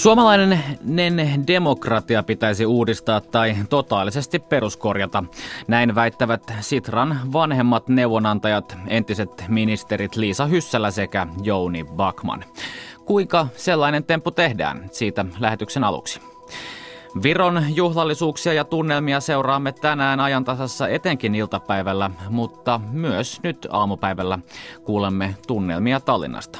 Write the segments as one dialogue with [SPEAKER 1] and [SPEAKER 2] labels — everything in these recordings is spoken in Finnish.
[SPEAKER 1] Suomalainen demokratia pitäisi uudistaa tai totaalisesti peruskorjata. Näin väittävät Sitran vanhemmat neuvonantajat, entiset ministerit Liisa Hyssälä sekä Jouni Bakman. Kuinka sellainen temppu tehdään? Siitä lähetyksen aluksi. Viron juhlallisuuksia ja tunnelmia seuraamme tänään ajantasassa etenkin iltapäivällä, mutta myös nyt aamupäivällä kuulemme tunnelmia Tallinnasta.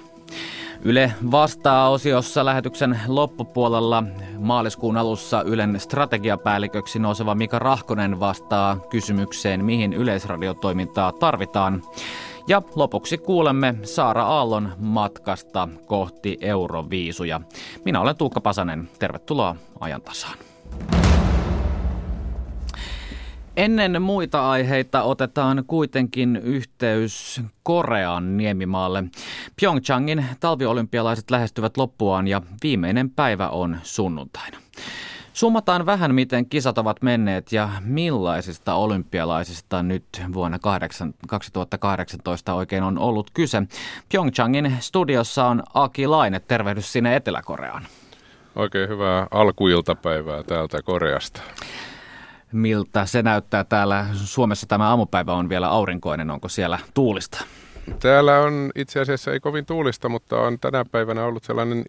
[SPEAKER 1] Yle vastaa osiossa lähetyksen loppupuolella maaliskuun alussa Ylen strategiapäälliköksi nouseva Mika Rahkonen vastaa kysymykseen, mihin yleisradiotoimintaa tarvitaan. Ja lopuksi kuulemme Saara Aallon matkasta kohti Euroviisuja. Minä olen Tuukka Pasanen. Tervetuloa ajantasaan. Ennen muita aiheita otetaan kuitenkin yhteys Korean niemimaalle. Pyeongchangin talviolympialaiset lähestyvät loppuaan ja viimeinen päivä on sunnuntaina. Summataan vähän, miten kisat ovat menneet ja millaisista olympialaisista nyt vuonna 2018 oikein on ollut kyse. Pyeongchangin studiossa on Aki Laine. Tervehdys sinne Etelä-Koreaan.
[SPEAKER 2] Oikein hyvää alkuiltapäivää täältä Koreasta
[SPEAKER 1] miltä se näyttää täällä Suomessa tämä aamupäivä on vielä aurinkoinen, onko siellä tuulista?
[SPEAKER 2] Täällä on itse asiassa ei kovin tuulista, mutta on tänä päivänä ollut sellainen,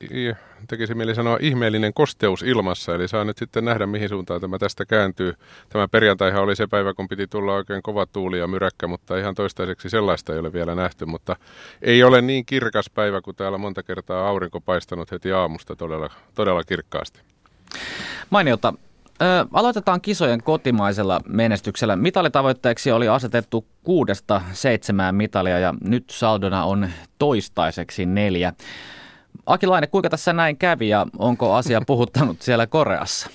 [SPEAKER 2] tekisi mieli sanoa, ihmeellinen kosteus ilmassa. Eli saa nyt sitten nähdä, mihin suuntaan tämä tästä kääntyy. Tämä perjantaihan oli se päivä, kun piti tulla oikein kova tuuli ja myräkkä, mutta ihan toistaiseksi sellaista ei ole vielä nähty. Mutta ei ole niin kirkas päivä, kuin täällä monta kertaa aurinko paistanut heti aamusta todella, todella kirkkaasti.
[SPEAKER 1] Mainiota. Ö, aloitetaan kisojen kotimaisella menestyksellä. Mitalitavoitteeksi oli asetettu kuudesta seitsemään mitalia ja nyt saldona on toistaiseksi neljä. Akilainen, kuinka tässä näin kävi ja onko asia puhuttanut siellä Koreassa?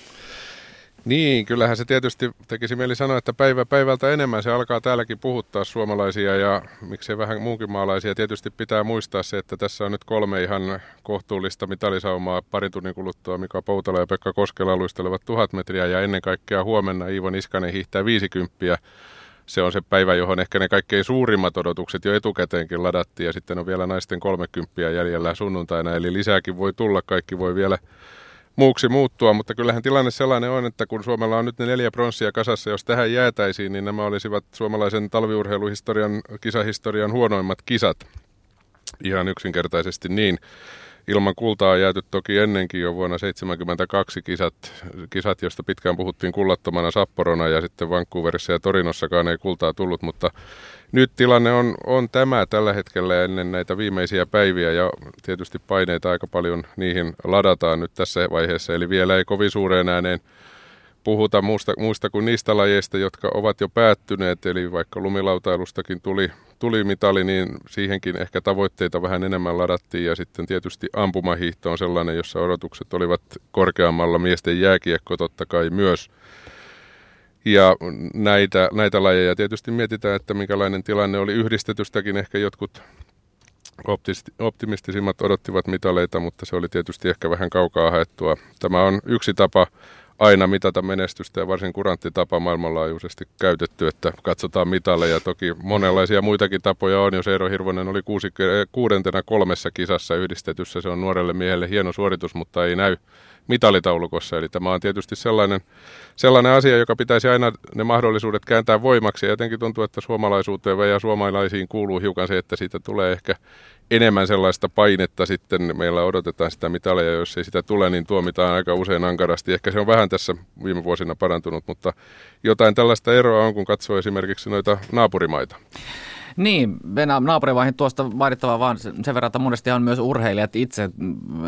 [SPEAKER 2] Niin, kyllähän se tietysti tekisi mieli sanoa, että päivä päivältä enemmän se alkaa täälläkin puhuttaa suomalaisia ja miksei vähän muunkin maalaisia. Tietysti pitää muistaa se, että tässä on nyt kolme ihan kohtuullista mitalisaumaa parin tunnin kuluttua. Mika Poutala ja Pekka Koskela luistelevat tuhat metriä ja ennen kaikkea huomenna Iivo Niskanen hiihtää 50 se on se päivä, johon ehkä ne kaikkein suurimmat odotukset jo etukäteenkin ladattiin ja sitten on vielä naisten 30 jäljellä sunnuntaina, eli lisääkin voi tulla, kaikki voi vielä muuksi muuttua, mutta kyllähän tilanne sellainen on, että kun Suomella on nyt ne neljä pronssia kasassa, jos tähän jäätäisiin, niin nämä olisivat suomalaisen talviurheiluhistorian, kisahistorian huonoimmat kisat. Ihan yksinkertaisesti niin. Ilman kultaa on jääty toki ennenkin jo vuonna 1972 kisat, kisat, josta pitkään puhuttiin kullattomana Sapporona ja sitten Vancouverissa ja Torinossakaan ei kultaa tullut, mutta nyt tilanne on, on tämä tällä hetkellä ennen näitä viimeisiä päiviä ja tietysti paineita aika paljon niihin ladataan nyt tässä vaiheessa, eli vielä ei kovin suureen ääneen puhuta muusta, muista kuin niistä lajeista, jotka ovat jo päättyneet, eli vaikka lumilautailustakin tuli, tuli mitali, niin siihenkin ehkä tavoitteita vähän enemmän ladattiin, ja sitten tietysti ampumahiihto on sellainen, jossa odotukset olivat korkeammalla, miesten jääkiekko totta kai myös. Ja näitä, näitä lajeja tietysti mietitään, että minkälainen tilanne oli yhdistetystäkin. Ehkä jotkut optimistisimmat odottivat mitaleita, mutta se oli tietysti ehkä vähän kaukaa haettua. Tämä on yksi tapa aina mitata menestystä ja varsin kurantti tapa maailmanlaajuisesti käytetty, että katsotaan mitaleja. Toki monenlaisia muitakin tapoja on, jos Eero Hirvonen oli kuusi, kuudentena kolmessa kisassa yhdistetyssä. Se on nuorelle miehelle hieno suoritus, mutta ei näy mitalitaulukossa. Eli tämä on tietysti sellainen, sellainen asia, joka pitäisi aina ne mahdollisuudet kääntää voimaksi. Ja jotenkin tuntuu, että suomalaisuuteen ja suomalaisiin kuuluu hiukan se, että siitä tulee ehkä enemmän sellaista painetta sitten. Meillä odotetaan sitä mitalia, jos ei sitä tule, niin tuomitaan aika usein ankarasti. Ehkä se on vähän tässä viime vuosina parantunut, mutta jotain tällaista eroa on, kun katsoo esimerkiksi noita naapurimaita.
[SPEAKER 1] Niin, naapurivaihin tuosta vaadittavaa vaan sen verran, että monestihan myös urheilijat itse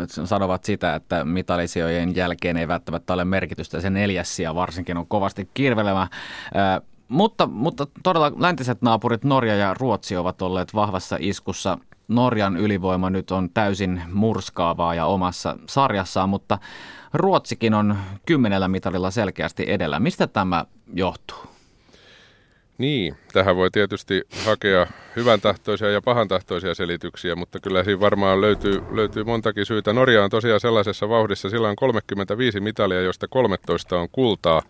[SPEAKER 1] sanovat sitä, että mitalisijojen jälkeen ei välttämättä ole merkitystä. Se neljäs sija varsinkin on kovasti kirvelemä. Mutta, mutta todella läntiset naapurit Norja ja Ruotsi ovat olleet vahvassa iskussa. Norjan ylivoima nyt on täysin murskaavaa ja omassa sarjassaan, mutta Ruotsikin on kymmenellä mitalilla selkeästi edellä. Mistä tämä johtuu?
[SPEAKER 2] Niin, tähän voi tietysti hakea hyvän tahtoisia ja pahan tahtoisia selityksiä, mutta kyllä siinä varmaan löytyy, löytyy montakin syytä. Norja on tosiaan sellaisessa vauhdissa, sillä on 35 mitalia, joista 13 on kultaa.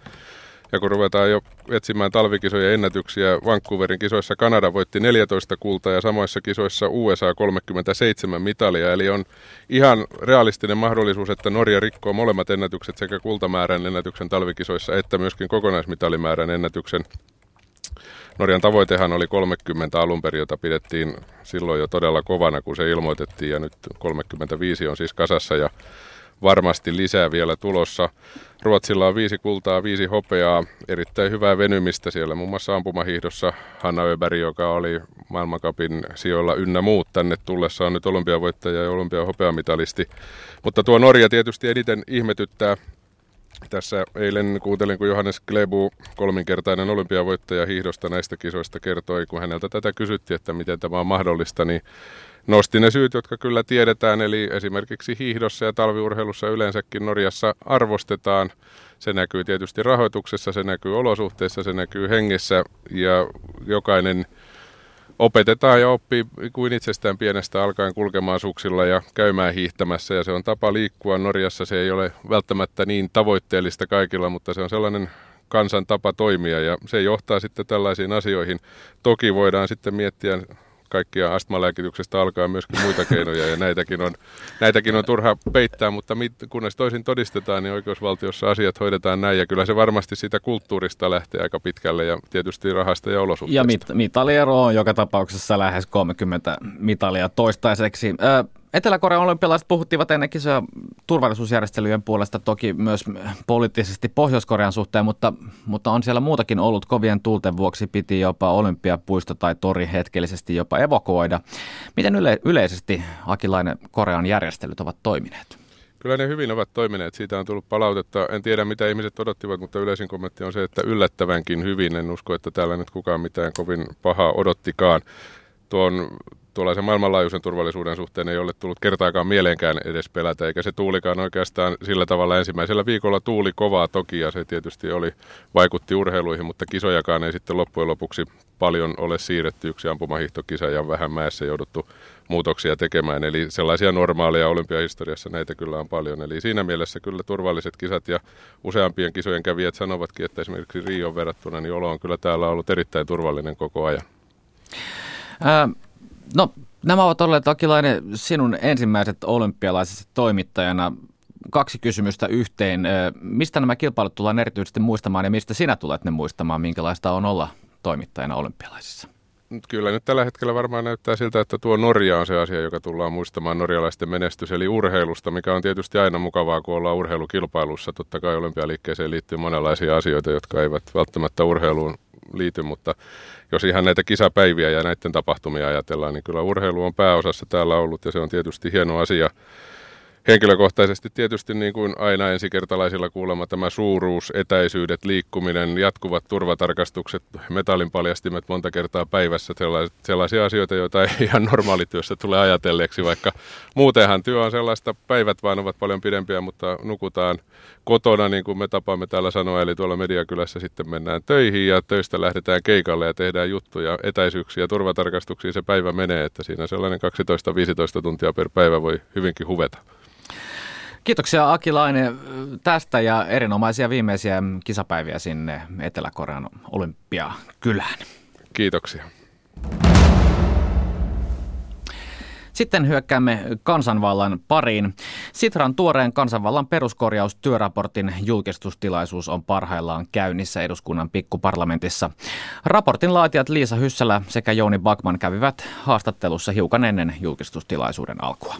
[SPEAKER 2] Ja kun ruvetaan jo etsimään talvikisojen ennätyksiä, Vancouverin kisoissa Kanada voitti 14 kultaa ja samoissa kisoissa USA 37 mitalia. Eli on ihan realistinen mahdollisuus, että Norja rikkoo molemmat ennätykset sekä kultamäärän ennätyksen talvikisoissa että myöskin kokonaismitalimäärän ennätyksen Norjan tavoitehan oli 30 alun perin, jota pidettiin silloin jo todella kovana, kun se ilmoitettiin, ja nyt 35 on siis kasassa, ja varmasti lisää vielä tulossa. Ruotsilla on viisi kultaa, viisi hopeaa, erittäin hyvää venymistä siellä, muun muassa ampumahiihdossa Hanna Öberg, joka oli maailmankapin sijoilla ynnä muut tänne tullessa, on nyt olympiavoittaja ja olympiahopeamitalisti. Mutta tuo Norja tietysti eniten ihmetyttää tässä eilen kuuntelin, kun Johannes Klebu, kolminkertainen olympiavoittaja hiihdosta näistä kisoista, kertoi, kun häneltä tätä kysyttiin, että miten tämä on mahdollista, niin nosti ne syyt, jotka kyllä tiedetään, eli esimerkiksi hiihdossa ja talviurheilussa yleensäkin Norjassa arvostetaan. Se näkyy tietysti rahoituksessa, se näkyy olosuhteissa, se näkyy hengessä ja jokainen opetetaan ja oppii kuin itsestään pienestä alkaen kulkemaan suksilla ja käymään hiihtämässä ja se on tapa liikkua. Norjassa se ei ole välttämättä niin tavoitteellista kaikilla, mutta se on sellainen kansan tapa toimia ja se johtaa sitten tällaisiin asioihin. Toki voidaan sitten miettiä kaikkia astmalääkityksestä alkaa myöskin muita keinoja ja näitäkin on, näitäkin on turha peittää, mutta mit, kunnes toisin todistetaan, niin oikeusvaltiossa asiat hoidetaan näin ja kyllä se varmasti siitä kulttuurista lähtee aika pitkälle ja tietysti rahasta ja olosuhteista.
[SPEAKER 1] Ja mit, mitaliero on joka tapauksessa lähes 30 mitalia toistaiseksi. Etelä-Korean olympialaiset puhuttivat ennen kisoja turvallisuusjärjestelyjen puolesta, toki myös poliittisesti Pohjois-Korean suhteen, mutta, mutta on siellä muutakin ollut. Kovien tuulten vuoksi piti jopa olympiapuisto tai tori hetkellisesti jopa evakuoida. Miten yle, yleisesti Akilainen Korean järjestelyt ovat toimineet?
[SPEAKER 2] Kyllä ne hyvin ovat toimineet. Siitä on tullut palautetta. En tiedä, mitä ihmiset odottivat, mutta yleisin kommentti on se, että yllättävänkin hyvin. En usko, että täällä nyt kukaan mitään kovin pahaa odottikaan. Tuon tuollaisen maailmanlaajuisen turvallisuuden suhteen ei ole tullut kertaakaan mieleenkään edes pelätä, eikä se tuulikaan oikeastaan sillä tavalla ensimmäisellä viikolla tuuli kovaa toki, ja se tietysti oli, vaikutti urheiluihin, mutta kisojakaan ei sitten loppujen lopuksi paljon ole siirretty. Yksi ampumahiihtokisa ja vähän mäessä jouduttu muutoksia tekemään, eli sellaisia normaaleja olympiahistoriassa näitä kyllä on paljon. Eli siinä mielessä kyllä turvalliset kisat ja useampien kisojen kävijät sanovatkin, että esimerkiksi Rio verrattuna, niin olo on kyllä täällä ollut erittäin turvallinen koko ajan.
[SPEAKER 1] Ää, No, nämä ovat olleet Akilainen sinun ensimmäiset olympialaiset toimittajana. Kaksi kysymystä yhteen. Mistä nämä kilpailut tullaan erityisesti muistamaan ja mistä sinä tulet ne muistamaan? Minkälaista on olla toimittajana olympialaisissa?
[SPEAKER 2] Kyllä nyt tällä hetkellä varmaan näyttää siltä, että tuo Norja on se asia, joka tullaan muistamaan norjalaisten menestys, eli urheilusta, mikä on tietysti aina mukavaa, kun ollaan urheilukilpailussa. Totta kai olympialiikkeeseen liittyy monenlaisia asioita, jotka eivät välttämättä urheiluun liity, mutta jos ihan näitä kisapäiviä ja näiden tapahtumia ajatellaan, niin kyllä urheilu on pääosassa täällä ollut ja se on tietysti hieno asia. Henkilökohtaisesti tietysti niin kuin aina ensikertalaisilla kuulemma tämä suuruus, etäisyydet, liikkuminen, jatkuvat turvatarkastukset, metallinpaljastimet monta kertaa päivässä, sellaisia asioita, joita ei ihan normaalityössä tule ajatelleeksi, vaikka muutenhan työ on sellaista, päivät vaan ovat paljon pidempiä, mutta nukutaan kotona, niin kuin me tapaamme täällä sanoa, eli tuolla Mediakylässä sitten mennään töihin ja töistä lähdetään keikalle ja tehdään juttuja, etäisyyksiä, turvatarkastuksiin se päivä menee, että siinä sellainen 12-15 tuntia per päivä voi hyvinkin huveta.
[SPEAKER 1] Kiitoksia Akilainen tästä ja erinomaisia viimeisiä kisapäiviä sinne Etelä-Korean olympiakylään.
[SPEAKER 2] Kiitoksia.
[SPEAKER 1] Sitten hyökkäämme kansanvallan pariin. Sitran tuoreen kansanvallan peruskorjaustyöraportin julkistustilaisuus on parhaillaan käynnissä eduskunnan pikkuparlamentissa. Raportin laatijat Liisa Hyssälä sekä Jouni Bakman kävivät haastattelussa hiukan ennen julkistustilaisuuden alkua.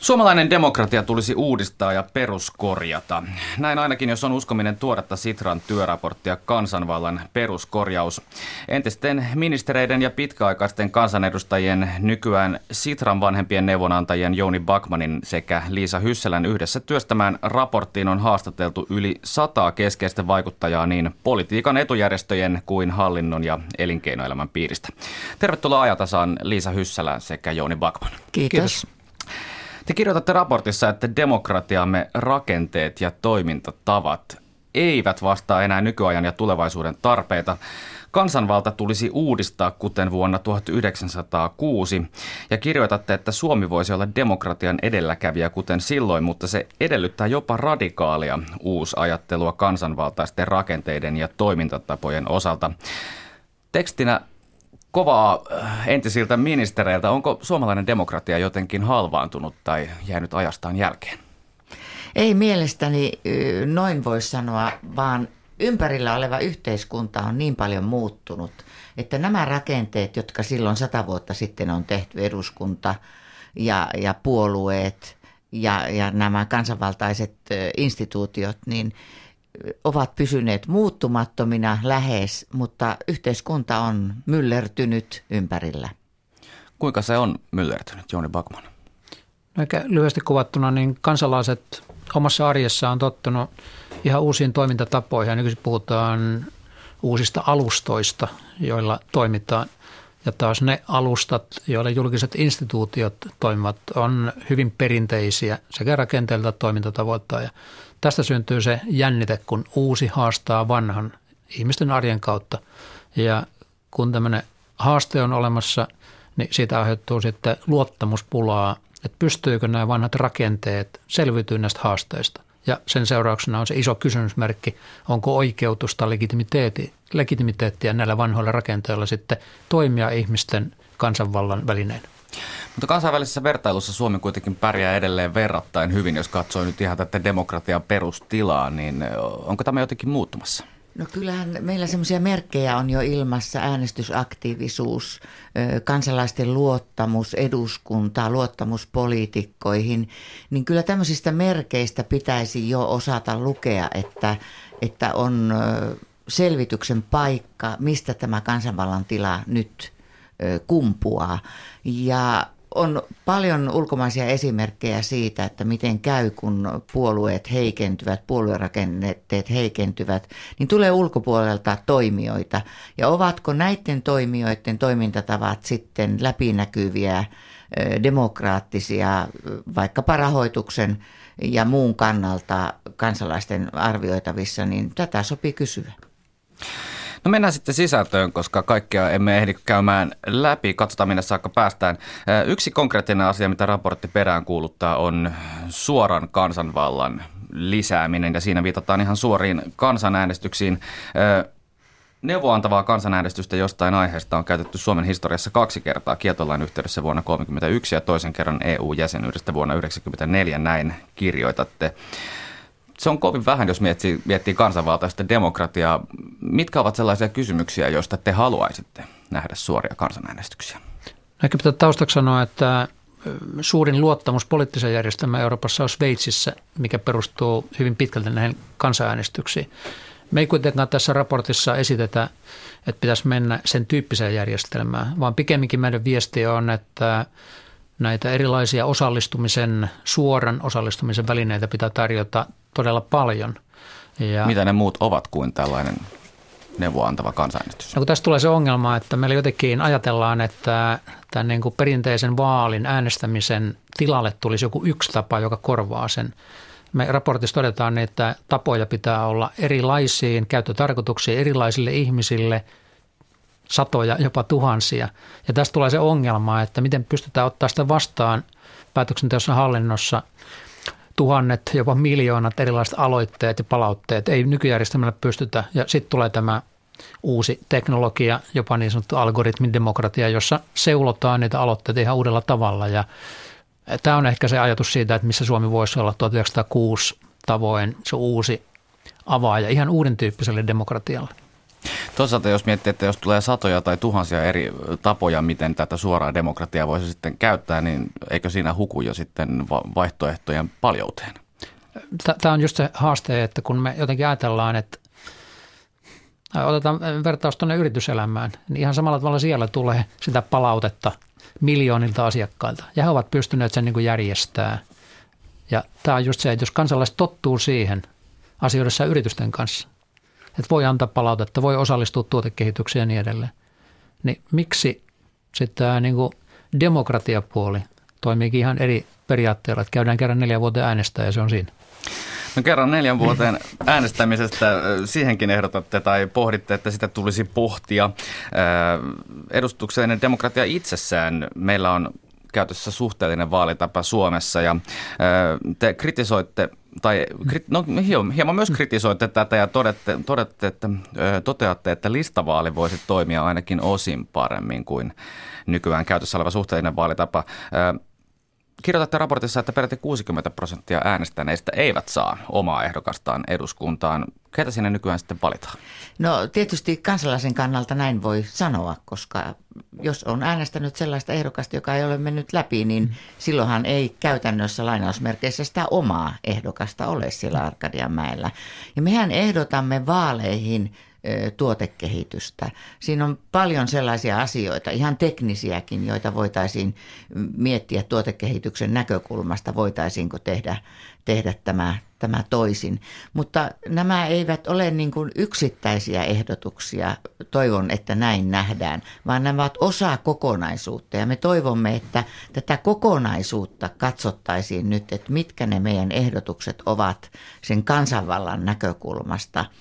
[SPEAKER 1] Suomalainen demokratia tulisi uudistaa ja peruskorjata. Näin ainakin, jos on uskominen tuoretta Sitran työraporttia kansanvallan peruskorjaus. Entisten ministereiden ja pitkäaikaisten kansanedustajien nykyään Sitran vanhempien neuvonantajien Jouni Bakmanin sekä Liisa Hysselän yhdessä työstämään raporttiin on haastateltu yli sataa keskeistä vaikuttajaa niin politiikan etujärjestöjen kuin hallinnon ja elinkeinoelämän piiristä. Tervetuloa ajatasaan Liisa Hyssälä sekä Jouni Bakman.
[SPEAKER 3] Kiitos. Kiitos.
[SPEAKER 1] Te kirjoitatte raportissa, että demokratiamme rakenteet ja toimintatavat eivät vastaa enää nykyajan ja tulevaisuuden tarpeita. kansanvalta tulisi uudistaa kuten vuonna 1906 ja kirjoitatte, että Suomi voisi olla demokratian edelläkävijä kuten silloin, mutta se edellyttää jopa radikaalia uusajattelua kansanvaltaisten rakenteiden ja toimintatapojen osalta. Tekstinä kovaa äh, entisiltä ministereiltä. Onko suomalainen demokratia jotenkin halvaantunut tai jäänyt ajastaan jälkeen?
[SPEAKER 3] Ei mielestäni noin voi sanoa, vaan ympärillä oleva yhteiskunta on niin paljon muuttunut, että nämä rakenteet, jotka silloin sata vuotta sitten on tehty, eduskunta ja, ja puolueet ja, ja nämä kansanvaltaiset instituutiot, niin ovat pysyneet muuttumattomina lähes, mutta yhteiskunta on myllertynyt ympärillä.
[SPEAKER 1] Kuinka se on myllertynyt, Jouni Bakman?
[SPEAKER 4] No lyhyesti kuvattuna, niin kansalaiset omassa arjessaan on tottunut ihan uusiin toimintatapoihin. Nykyisin puhutaan uusista alustoista, joilla toimitaan. Ja taas ne alustat, joilla julkiset instituutiot toimivat, on hyvin perinteisiä sekä rakenteelta että toimintatavoittaa. Ja tästä syntyy se jännite, kun uusi haastaa vanhan ihmisten arjen kautta. Ja kun tämmöinen haaste on olemassa, niin siitä aiheutuu sitten luottamuspulaa, että pystyykö nämä vanhat rakenteet selviytymään näistä haasteista. Ja sen seurauksena on se iso kysymysmerkki, onko oikeutusta legitimiteettiä näillä vanhoilla rakenteilla sitten toimia ihmisten kansanvallan välineen.
[SPEAKER 1] Mutta kansainvälisessä vertailussa Suomi kuitenkin pärjää edelleen verrattain hyvin, jos katsoo nyt ihan tätä demokratian perustilaa, niin onko tämä jotenkin muuttumassa?
[SPEAKER 3] No kyllähän meillä semmoisia merkkejä on jo ilmassa, äänestysaktiivisuus, kansalaisten luottamus eduskuntaa, luottamus poliitikkoihin, niin kyllä tämmöisistä merkeistä pitäisi jo osata lukea, että, että on selvityksen paikka, mistä tämä kansanvallan tila nyt kumpuaa. Ja on paljon ulkomaisia esimerkkejä siitä, että miten käy, kun puolueet heikentyvät, puoluerakenteet heikentyvät, niin tulee ulkopuolelta toimijoita. Ja ovatko näiden toimijoiden toimintatavat sitten läpinäkyviä, demokraattisia, vaikkapa rahoituksen ja muun kannalta kansalaisten arvioitavissa, niin tätä sopii kysyä.
[SPEAKER 1] No mennään sitten sisältöön, koska kaikkea emme ehdi käymään läpi. Katsotaan, minne saakka päästään. Yksi konkreettinen asia, mitä raportti perään kuuluttaa, on suoran kansanvallan lisääminen, ja siinä viitataan ihan suoriin kansanäänestyksiin. Neuvoantavaa kansanäänestystä jostain aiheesta on käytetty Suomen historiassa kaksi kertaa kietolain yhteydessä vuonna 1931 ja toisen kerran EU-jäsenyydestä vuonna 1994, näin kirjoitatte se on kovin vähän, jos miettii, miettii kansanvaltaista demokratiaa. Mitkä ovat sellaisia kysymyksiä, joista te haluaisitte nähdä suoria kansanäänestyksiä?
[SPEAKER 4] Ehkä pitää taustaksi sanoa, että suurin luottamus poliittisen järjestelmään Euroopassa on Sveitsissä, mikä perustuu hyvin pitkälti näihin kansanäänestyksiin. Me ei kuitenkaan tässä raportissa esitetä, että pitäisi mennä sen tyyppiseen järjestelmään, vaan pikemminkin meidän viesti on, että näitä erilaisia osallistumisen, suoran osallistumisen välineitä pitää tarjota todella paljon.
[SPEAKER 1] Ja Mitä ne muut ovat kuin tällainen neuvoantava kansanäänestys?
[SPEAKER 4] No kun tässä tulee se ongelma, että meillä jotenkin ajatellaan, että tämän niin kuin perinteisen vaalin äänestämisen tilalle tulisi joku yksi tapa, joka korvaa sen. Me raportissa todetaan, että tapoja pitää olla erilaisiin käyttötarkoituksiin erilaisille ihmisille, satoja, jopa tuhansia. Ja tästä tulee se ongelma, että miten pystytään ottaa sitä vastaan päätöksenteossa hallinnossa – tuhannet, jopa miljoonat erilaiset aloitteet ja palautteet. Ei nykyjärjestelmällä pystytä. Ja sitten tulee tämä uusi teknologia, jopa niin sanottu algoritmidemokratia, jossa seulotaan niitä aloitteita ihan uudella tavalla. Ja tämä on ehkä se ajatus siitä, että missä Suomi voisi olla 1906 tavoin se uusi avaaja ihan uuden tyyppiselle demokratialle.
[SPEAKER 1] Toisaalta jos miettii, että jos tulee satoja tai tuhansia eri tapoja, miten tätä suoraa demokratiaa voisi sitten käyttää, niin eikö siinä huku jo sitten vaihtoehtojen paljouteen?
[SPEAKER 4] Tämä on just se haaste, että kun me jotenkin ajatellaan, että otetaan vertaus tuonne yrityselämään, niin ihan samalla tavalla siellä tulee sitä palautetta miljoonilta asiakkailta. Ja he ovat pystyneet sen niin järjestämään. Ja tämä on just se, että jos kansalaiset tottuu siihen asioidessa yritysten kanssa – että voi antaa palautetta, voi osallistua tuotekehitykseen ja niin edelleen. Niin miksi sitten tämä niin kuin demokratiapuoli toimiikin ihan eri periaatteella, että käydään kerran neljä vuotta äänestää ja se on siinä?
[SPEAKER 1] No kerran neljän vuoteen äänestämisestä siihenkin ehdotatte tai pohditte, että sitä tulisi pohtia. Edustuksellinen demokratia itsessään meillä on käytössä suhteellinen vaalitapa Suomessa ja te kritisoitte tai no, hieman myös kritisoitte tätä ja todette, todette että, toteatte, että listavaali voisi toimia ainakin osin paremmin kuin nykyään käytössä oleva suhteellinen vaalitapa. Kirjoitatte raportissa, että peräti 60 prosenttia äänestäneistä eivät saa omaa ehdokastaan eduskuntaan. Ketä sinne nykyään sitten valitaan?
[SPEAKER 3] No tietysti kansalaisen kannalta näin voi sanoa, koska jos on äänestänyt sellaista ehdokasta, joka ei ole mennyt läpi, niin silloinhan ei käytännössä lainausmerkeissä sitä omaa ehdokasta ole siellä Arkadianmäellä. Ja mehän ehdotamme vaaleihin tuotekehitystä. Siinä on paljon sellaisia asioita, ihan teknisiäkin, joita voitaisiin miettiä tuotekehityksen näkökulmasta, voitaisiinko tehdä, tehdä tämä, tämä toisin. Mutta nämä eivät ole niin kuin yksittäisiä ehdotuksia, toivon, että näin nähdään, vaan nämä ovat osa kokonaisuutta. Ja me toivomme, että tätä kokonaisuutta katsottaisiin nyt, että mitkä ne meidän ehdotukset ovat sen kansanvallan näkökulmasta –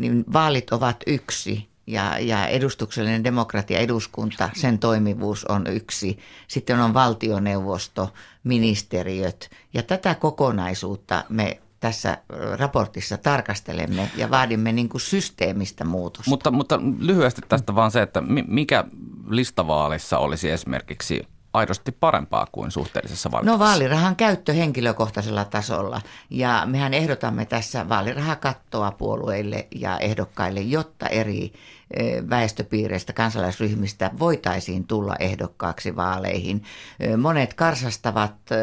[SPEAKER 3] niin vaalit ovat yksi ja, ja edustuksellinen demokratia, eduskunta, sen toimivuus on yksi. Sitten on valtioneuvosto, ministeriöt ja tätä kokonaisuutta me tässä raportissa tarkastelemme ja vaadimme niin kuin systeemistä muutosta.
[SPEAKER 1] Mutta, mutta lyhyesti tästä vaan se, että mikä listavaalissa olisi esimerkiksi aidosti parempaa kuin suhteellisessa
[SPEAKER 3] vaalirahan? No vaalirahan käyttö henkilökohtaisella tasolla ja mehän ehdotamme tässä vaalirahakattoa puolueille ja ehdokkaille, jotta eri e, väestöpiireistä, kansalaisryhmistä voitaisiin tulla ehdokkaaksi vaaleihin. E, monet karsastavat e,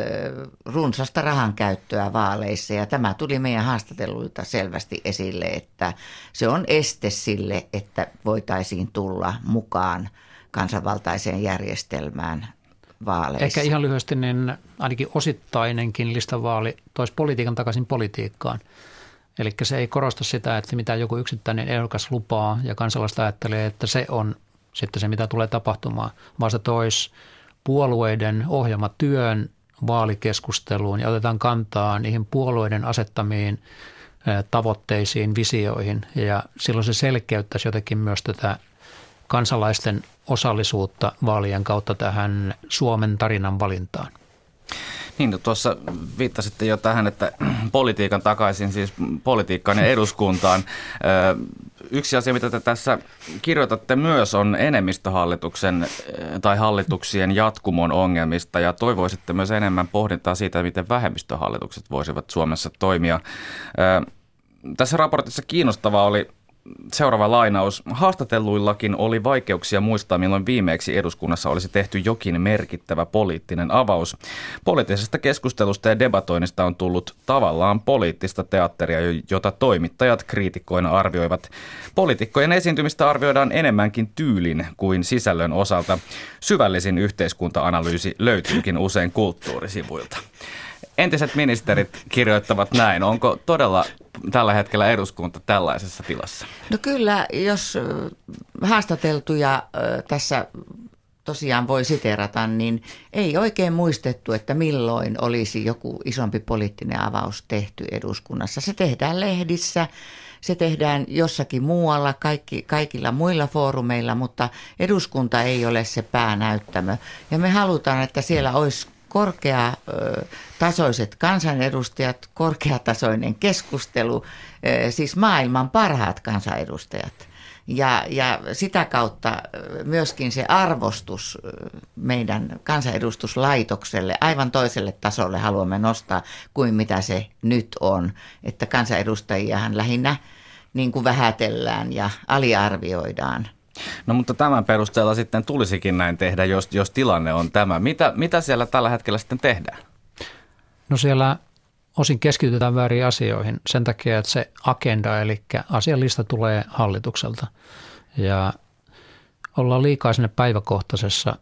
[SPEAKER 3] runsasta rahan käyttöä vaaleissa ja tämä tuli meidän haastatteluilta selvästi esille, että se on este sille, että voitaisiin tulla mukaan kansanvaltaiseen järjestelmään vaaleissa.
[SPEAKER 4] Ehkä ihan lyhyesti, niin ainakin osittainenkin listavaali toisi politiikan takaisin politiikkaan. Eli se ei korosta sitä, että mitä joku yksittäinen ehdokas lupaa ja kansalaista ajattelee, että se on sitten se, mitä tulee tapahtumaan, vaan se toisi puolueiden ohjelmatyön vaalikeskusteluun ja otetaan kantaa niihin puolueiden asettamiin tavoitteisiin, visioihin ja silloin se selkeyttäisi jotenkin myös tätä kansalaisten osallisuutta vaalien kautta tähän Suomen tarinan valintaan.
[SPEAKER 1] Niin, no tuossa viittasitte jo tähän, että politiikan takaisin, siis politiikkaan ja eduskuntaan. Yksi asia, mitä te tässä kirjoitatte myös, on enemmistöhallituksen tai hallituksien jatkumon ongelmista ja toivoisitte myös enemmän pohdintaa siitä, miten vähemmistöhallitukset voisivat Suomessa toimia. Tässä raportissa kiinnostavaa oli seuraava lainaus. Haastatelluillakin oli vaikeuksia muistaa, milloin viimeksi eduskunnassa olisi tehty jokin merkittävä poliittinen avaus. Poliittisesta keskustelusta ja debatoinnista on tullut tavallaan poliittista teatteria, jota toimittajat kriitikkoina arvioivat. Poliitikkojen esiintymistä arvioidaan enemmänkin tyylin kuin sisällön osalta. Syvällisin yhteiskunta-analyysi löytyykin usein kulttuurisivuilta. Entiset ministerit kirjoittavat näin. Onko todella tällä hetkellä eduskunta tällaisessa tilassa?
[SPEAKER 3] No kyllä, jos haastateltuja tässä tosiaan voi siterata, niin ei oikein muistettu, että milloin olisi joku isompi poliittinen avaus tehty eduskunnassa. Se tehdään lehdissä, se tehdään jossakin muualla, kaikki, kaikilla muilla foorumeilla, mutta eduskunta ei ole se päänäyttämö. Ja me halutaan, että siellä olisi korkeatasoiset kansanedustajat, korkeatasoinen keskustelu, siis maailman parhaat kansanedustajat. Ja, ja sitä kautta myöskin se arvostus meidän kansanedustuslaitokselle aivan toiselle tasolle haluamme nostaa kuin mitä se nyt on. Että kansanedustajiahan lähinnä niin kuin vähätellään ja aliarvioidaan –
[SPEAKER 1] No mutta tämän perusteella sitten tulisikin näin tehdä, jos, jos tilanne on tämä. Mitä, mitä siellä tällä hetkellä sitten tehdään?
[SPEAKER 4] No siellä osin keskitytään väärin asioihin sen takia, että se agenda, eli asialista tulee hallitukselta. Ja ollaan liikaa sinne päiväkohtaisessa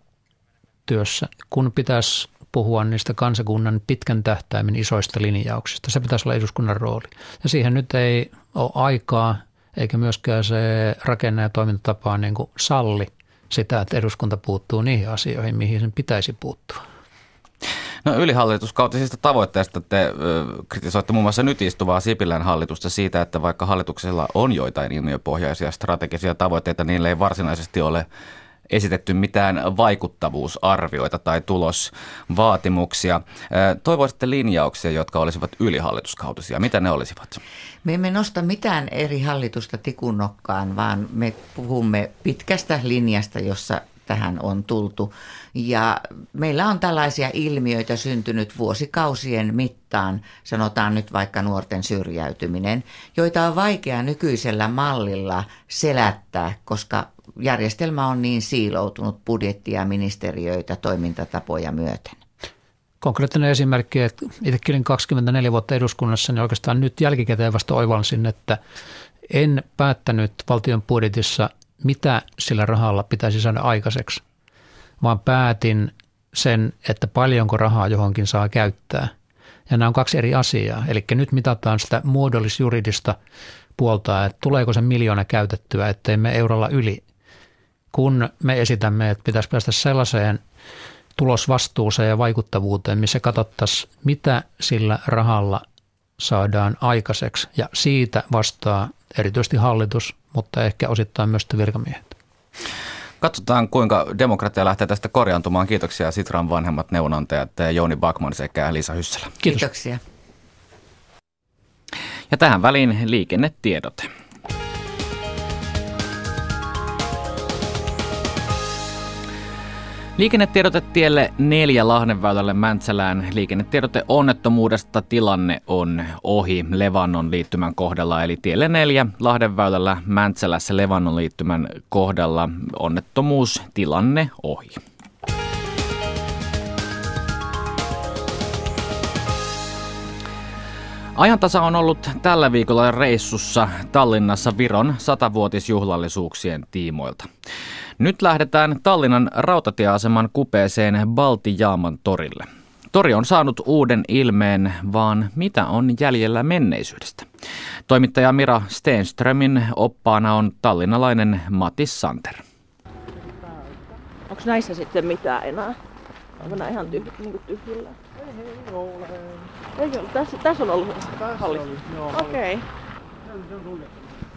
[SPEAKER 4] työssä, kun pitäisi puhua niistä kansakunnan pitkän tähtäimen isoista linjauksista. Se pitäisi olla eduskunnan rooli. Ja siihen nyt ei ole aikaa eikä myöskään se rakenne- ja toimintatapa niin kuin salli sitä, että eduskunta puuttuu niihin asioihin, mihin sen pitäisi puuttua.
[SPEAKER 1] No ylihallituskautisista tavoitteista te kritisoitte muun muassa nyt istuvaa Sipilän hallitusta siitä, että vaikka hallituksella on joitain ilmiöpohjaisia strategisia tavoitteita, niille ei varsinaisesti ole esitetty mitään vaikuttavuusarvioita tai tulosvaatimuksia. Toivoisitte linjauksia, jotka olisivat ylihallituskautisia. Mitä ne olisivat?
[SPEAKER 3] Me emme nosta mitään eri hallitusta tikunnokkaan, vaan me puhumme pitkästä linjasta, jossa tähän on tultu. Ja meillä on tällaisia ilmiöitä syntynyt vuosikausien mittaan, sanotaan nyt vaikka nuorten syrjäytyminen, joita on vaikea nykyisellä mallilla selättää, koska järjestelmä on niin siiloutunut budjettia, ministeriöitä, toimintatapoja myöten.
[SPEAKER 4] Konkreettinen esimerkki, että itsekin olin 24 vuotta eduskunnassa, niin oikeastaan nyt jälkikäteen vasta oivalsin, että en päättänyt valtion budjetissa, mitä sillä rahalla pitäisi saada aikaiseksi, vaan päätin sen, että paljonko rahaa johonkin saa käyttää. Ja nämä on kaksi eri asiaa. Eli nyt mitataan sitä muodollis-juridista puolta, että tuleeko se miljoona käytettyä, ettei me eurolla yli kun me esitämme, että pitäisi päästä sellaiseen tulosvastuuseen ja vaikuttavuuteen, missä katsottaisiin, mitä sillä rahalla saadaan aikaiseksi. Ja siitä vastaa erityisesti hallitus, mutta ehkä osittain myös virkamiehet.
[SPEAKER 1] Katsotaan, kuinka demokratia lähtee tästä korjaantumaan. Kiitoksia Sitran vanhemmat neuvonantajat Jouni Bakman sekä Liisa Hyssälä.
[SPEAKER 3] Kiitos. Kiitoksia.
[SPEAKER 1] Ja tähän väliin liikennetiedot. Liikennetiedote tielle neljä Lahdenväylälle Mäntsälään. Liikennetiedote onnettomuudesta tilanne on ohi Levannon liittymän kohdalla. Eli tielle neljä Lahdenväylällä Mäntsälässä Levannon liittymän kohdalla onnettomuus tilanne ohi. Ajantasa on ollut tällä viikolla reissussa Tallinnassa Viron satavuotisjuhlallisuuksien tiimoilta. Nyt lähdetään Tallinnan rautatieaseman kupeeseen Baltijaaman torille. Tori on saanut uuden ilmeen, vaan mitä on jäljellä menneisyydestä? Toimittaja Mira Stenströmin oppaana on tallinnalainen Matti Santer.
[SPEAKER 5] Onko näissä sitten mitään enää? Onko nämä ihan tyh- niin tyhjillä?
[SPEAKER 6] Ei, ei ole.
[SPEAKER 5] Ei ole. Tässä, tässä on ollut halli. Okei. Okay.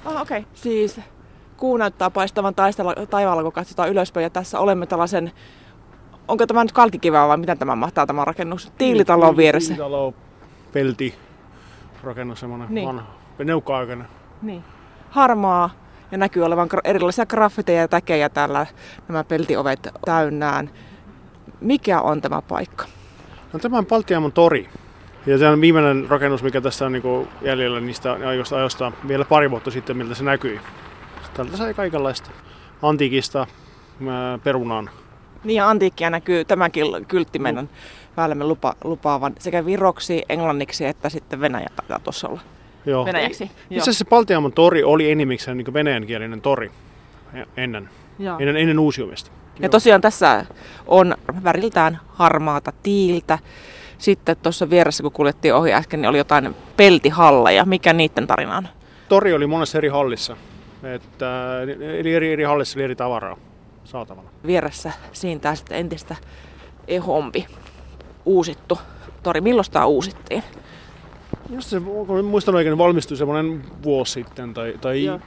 [SPEAKER 5] Ah, okei. Okay. Siis kuu näyttää paistavan taistella, taivaalla, kun katsotaan ylöspäin. Ja tässä olemme tällaisen, onko tämä nyt kalkikivää vai mitä tämä mahtaa tämä rakennus? Tiilitalo on vieressä.
[SPEAKER 6] Tiilitalo, pelti, rakennus semmoinen niin. vanha, neukka-aikainen.
[SPEAKER 5] Niin. Harmaa ja näkyy olevan erilaisia graffiteja ja täkejä täällä nämä peltiovet täynnään. Mikä on tämä paikka?
[SPEAKER 6] No, tämä on Paltiamon tori. Ja se on viimeinen rakennus, mikä tässä on niin jäljellä niistä ajoista, ajoista vielä pari vuotta sitten, miltä se näkyi. Tältä sai kaikenlaista antiikista perunaan.
[SPEAKER 5] Niin ja antiikkia näkyy tämäkin kyltti meidän no. päällämme lupa, lupaavan sekä viroksi, englanniksi että sitten venäjä taitaa tuossa olla. Joo. Venäjäksi.
[SPEAKER 6] Itse asiassa Paltiamon tori oli enimmikseen niin venäjänkielinen tori ennen, Joo. ennen, ennen uusiumista.
[SPEAKER 5] Ja Joo. tosiaan tässä on väriltään harmaata tiiltä. Sitten tuossa vieressä, kun kuljettiin ohi äsken, niin oli jotain peltihalleja. Mikä niiden tarina on?
[SPEAKER 6] Tori oli monessa eri hallissa. Että eri, eri, eri hallissa oli eri tavaraa saatavana.
[SPEAKER 5] Vieressä siintää sitten entistä ehompi uusittu tori. Milloin tämä uusittiin?
[SPEAKER 6] Jos se, kun muistan oikein, niin valmistui semmoinen vuosi sitten tai, tai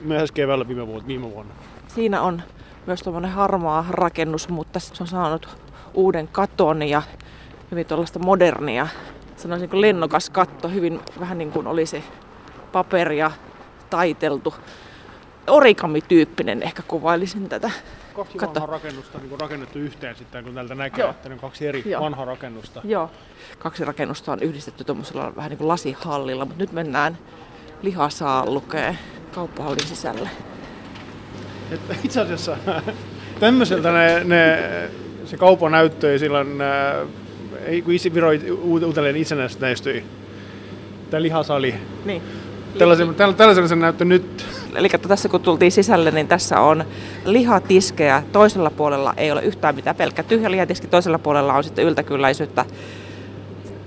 [SPEAKER 6] myöhäiskeväällä viime, vuonna, viime vuonna.
[SPEAKER 5] Siinä on myös tuommoinen harmaa rakennus, mutta se on saanut uuden katon ja hyvin tuollaista modernia, sanoisin kuin lennokas katto, hyvin vähän niin kuin olisi paperia taiteltu. Origami-tyyppinen ehkä kuvailisin tätä.
[SPEAKER 6] Kaksi Katso. vanhaa rakennusta niin rakennettu yhteen sitten, kun täältä näkee, Joo. että ne on kaksi eri Joo. vanhaa rakennusta.
[SPEAKER 5] Joo. Kaksi rakennusta on yhdistetty tuommoisella vähän niin kuin lasihallilla, mutta nyt mennään lukee kauppahallin sisälle.
[SPEAKER 6] Että itse asiassa tämmöiseltä ne, ne, se kaupan näyttöi silloin, äh, kun Viro uudelleen itsenäistyi, tämä lihasali. Niin. Tällaisen, tällaisen se näyttö nyt.
[SPEAKER 5] Eli tässä kun tultiin sisälle, niin tässä on lihatiskejä. Toisella puolella ei ole yhtään mitään, pelkkä tyhjä lihatiski. Toisella puolella on sitten yltäkylläisyyttä.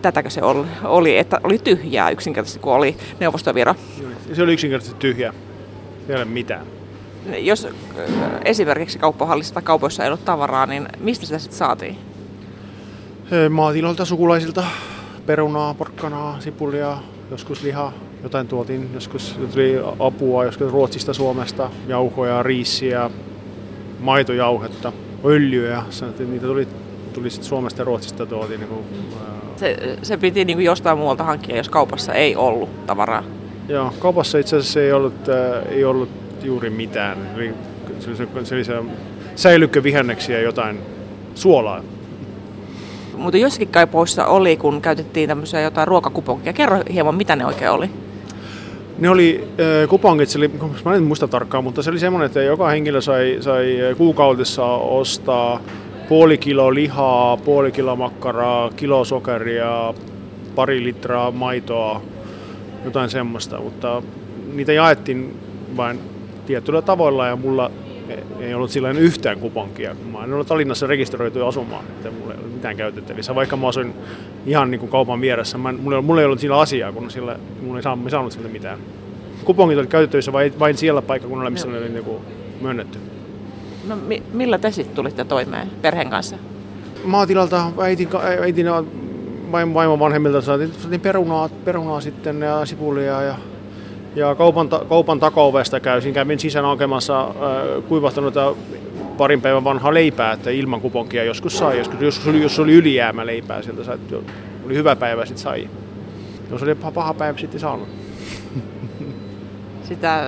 [SPEAKER 5] Tätäkö se oli, että oli tyhjää yksinkertaisesti, kun oli neuvostoviro?
[SPEAKER 6] Se oli yksinkertaisesti tyhjää. Ei ole mitään.
[SPEAKER 5] Jos esimerkiksi kauppahallissa tai kaupoissa ei ollut tavaraa, niin mistä sitä sitten saatiin?
[SPEAKER 6] Maatiloilta, sukulaisilta, perunaa, porkkanaa, sipulia, joskus lihaa, jotain tuotiin, joskus tuli apua, joskus Ruotsista, Suomesta, jauhoja, riisiä, maitojauhetta, öljyä, niitä tuli, tuli sitten Suomesta ja Ruotsista tuotiin. Niin kuin,
[SPEAKER 5] se, se piti niin kuin jostain muualta hankkia, jos kaupassa ei ollut tavaraa.
[SPEAKER 6] Joo, kaupassa itse asiassa ei ollut, äh, ei ollut juuri mitään. Eli se oli se, se, oli se ja jotain suolaa.
[SPEAKER 5] Mutta jossakin kaipoissa oli, kun käytettiin tämmöisiä jotain ruokakuponkia. Kerro hieman, mitä ne oikein oli.
[SPEAKER 6] Ne oli äh, kupongit, se oli, mä en muista tarkkaan, mutta se oli semmoinen, että joka henkilö sai, sai kuukaudessa ostaa puoli kilo lihaa, puoli kilo makkaraa, kilo sokeria, pari litraa maitoa, jotain semmoista, mutta niitä jaettiin vain tietyillä tavoilla ja mulla ei ollut silloin yhtään kuponkia. Mä en ollut Tallinnassa rekisteröity asumaan, että mulla ei ollut mitään käytettävissä. Vaikka mä asuin ihan niin kuin kaupan vieressä, mä, mulla, mulla ei ollut sillä asiaa, kun sillä, mulla ei saanut, saanut sille mitään. Kupongit oli käytettävissä vain, vain siellä paikkakunnalla, missä ne oli niin kuin myönnetty.
[SPEAKER 5] No mi- millä te sitten tulitte toimeen perheen kanssa?
[SPEAKER 6] Maatilalta äitin, äitin vaimon vanhemmilta saatiin, saatiin perunaa, perunaa sitten ja sipulia ja, ja kaupan, kaupan takaovesta käy. kävin sisään hakemassa äh, kuivahtanutta parin päivän vanhaa leipää, että ilman kuponkia joskus sai. Joskus, joskus oli, jos oli ylijäämä leipää, sieltä sai, oli hyvä päivä, sitten sai. Jos oli paha päivä, sitten saanut.
[SPEAKER 5] Sitä,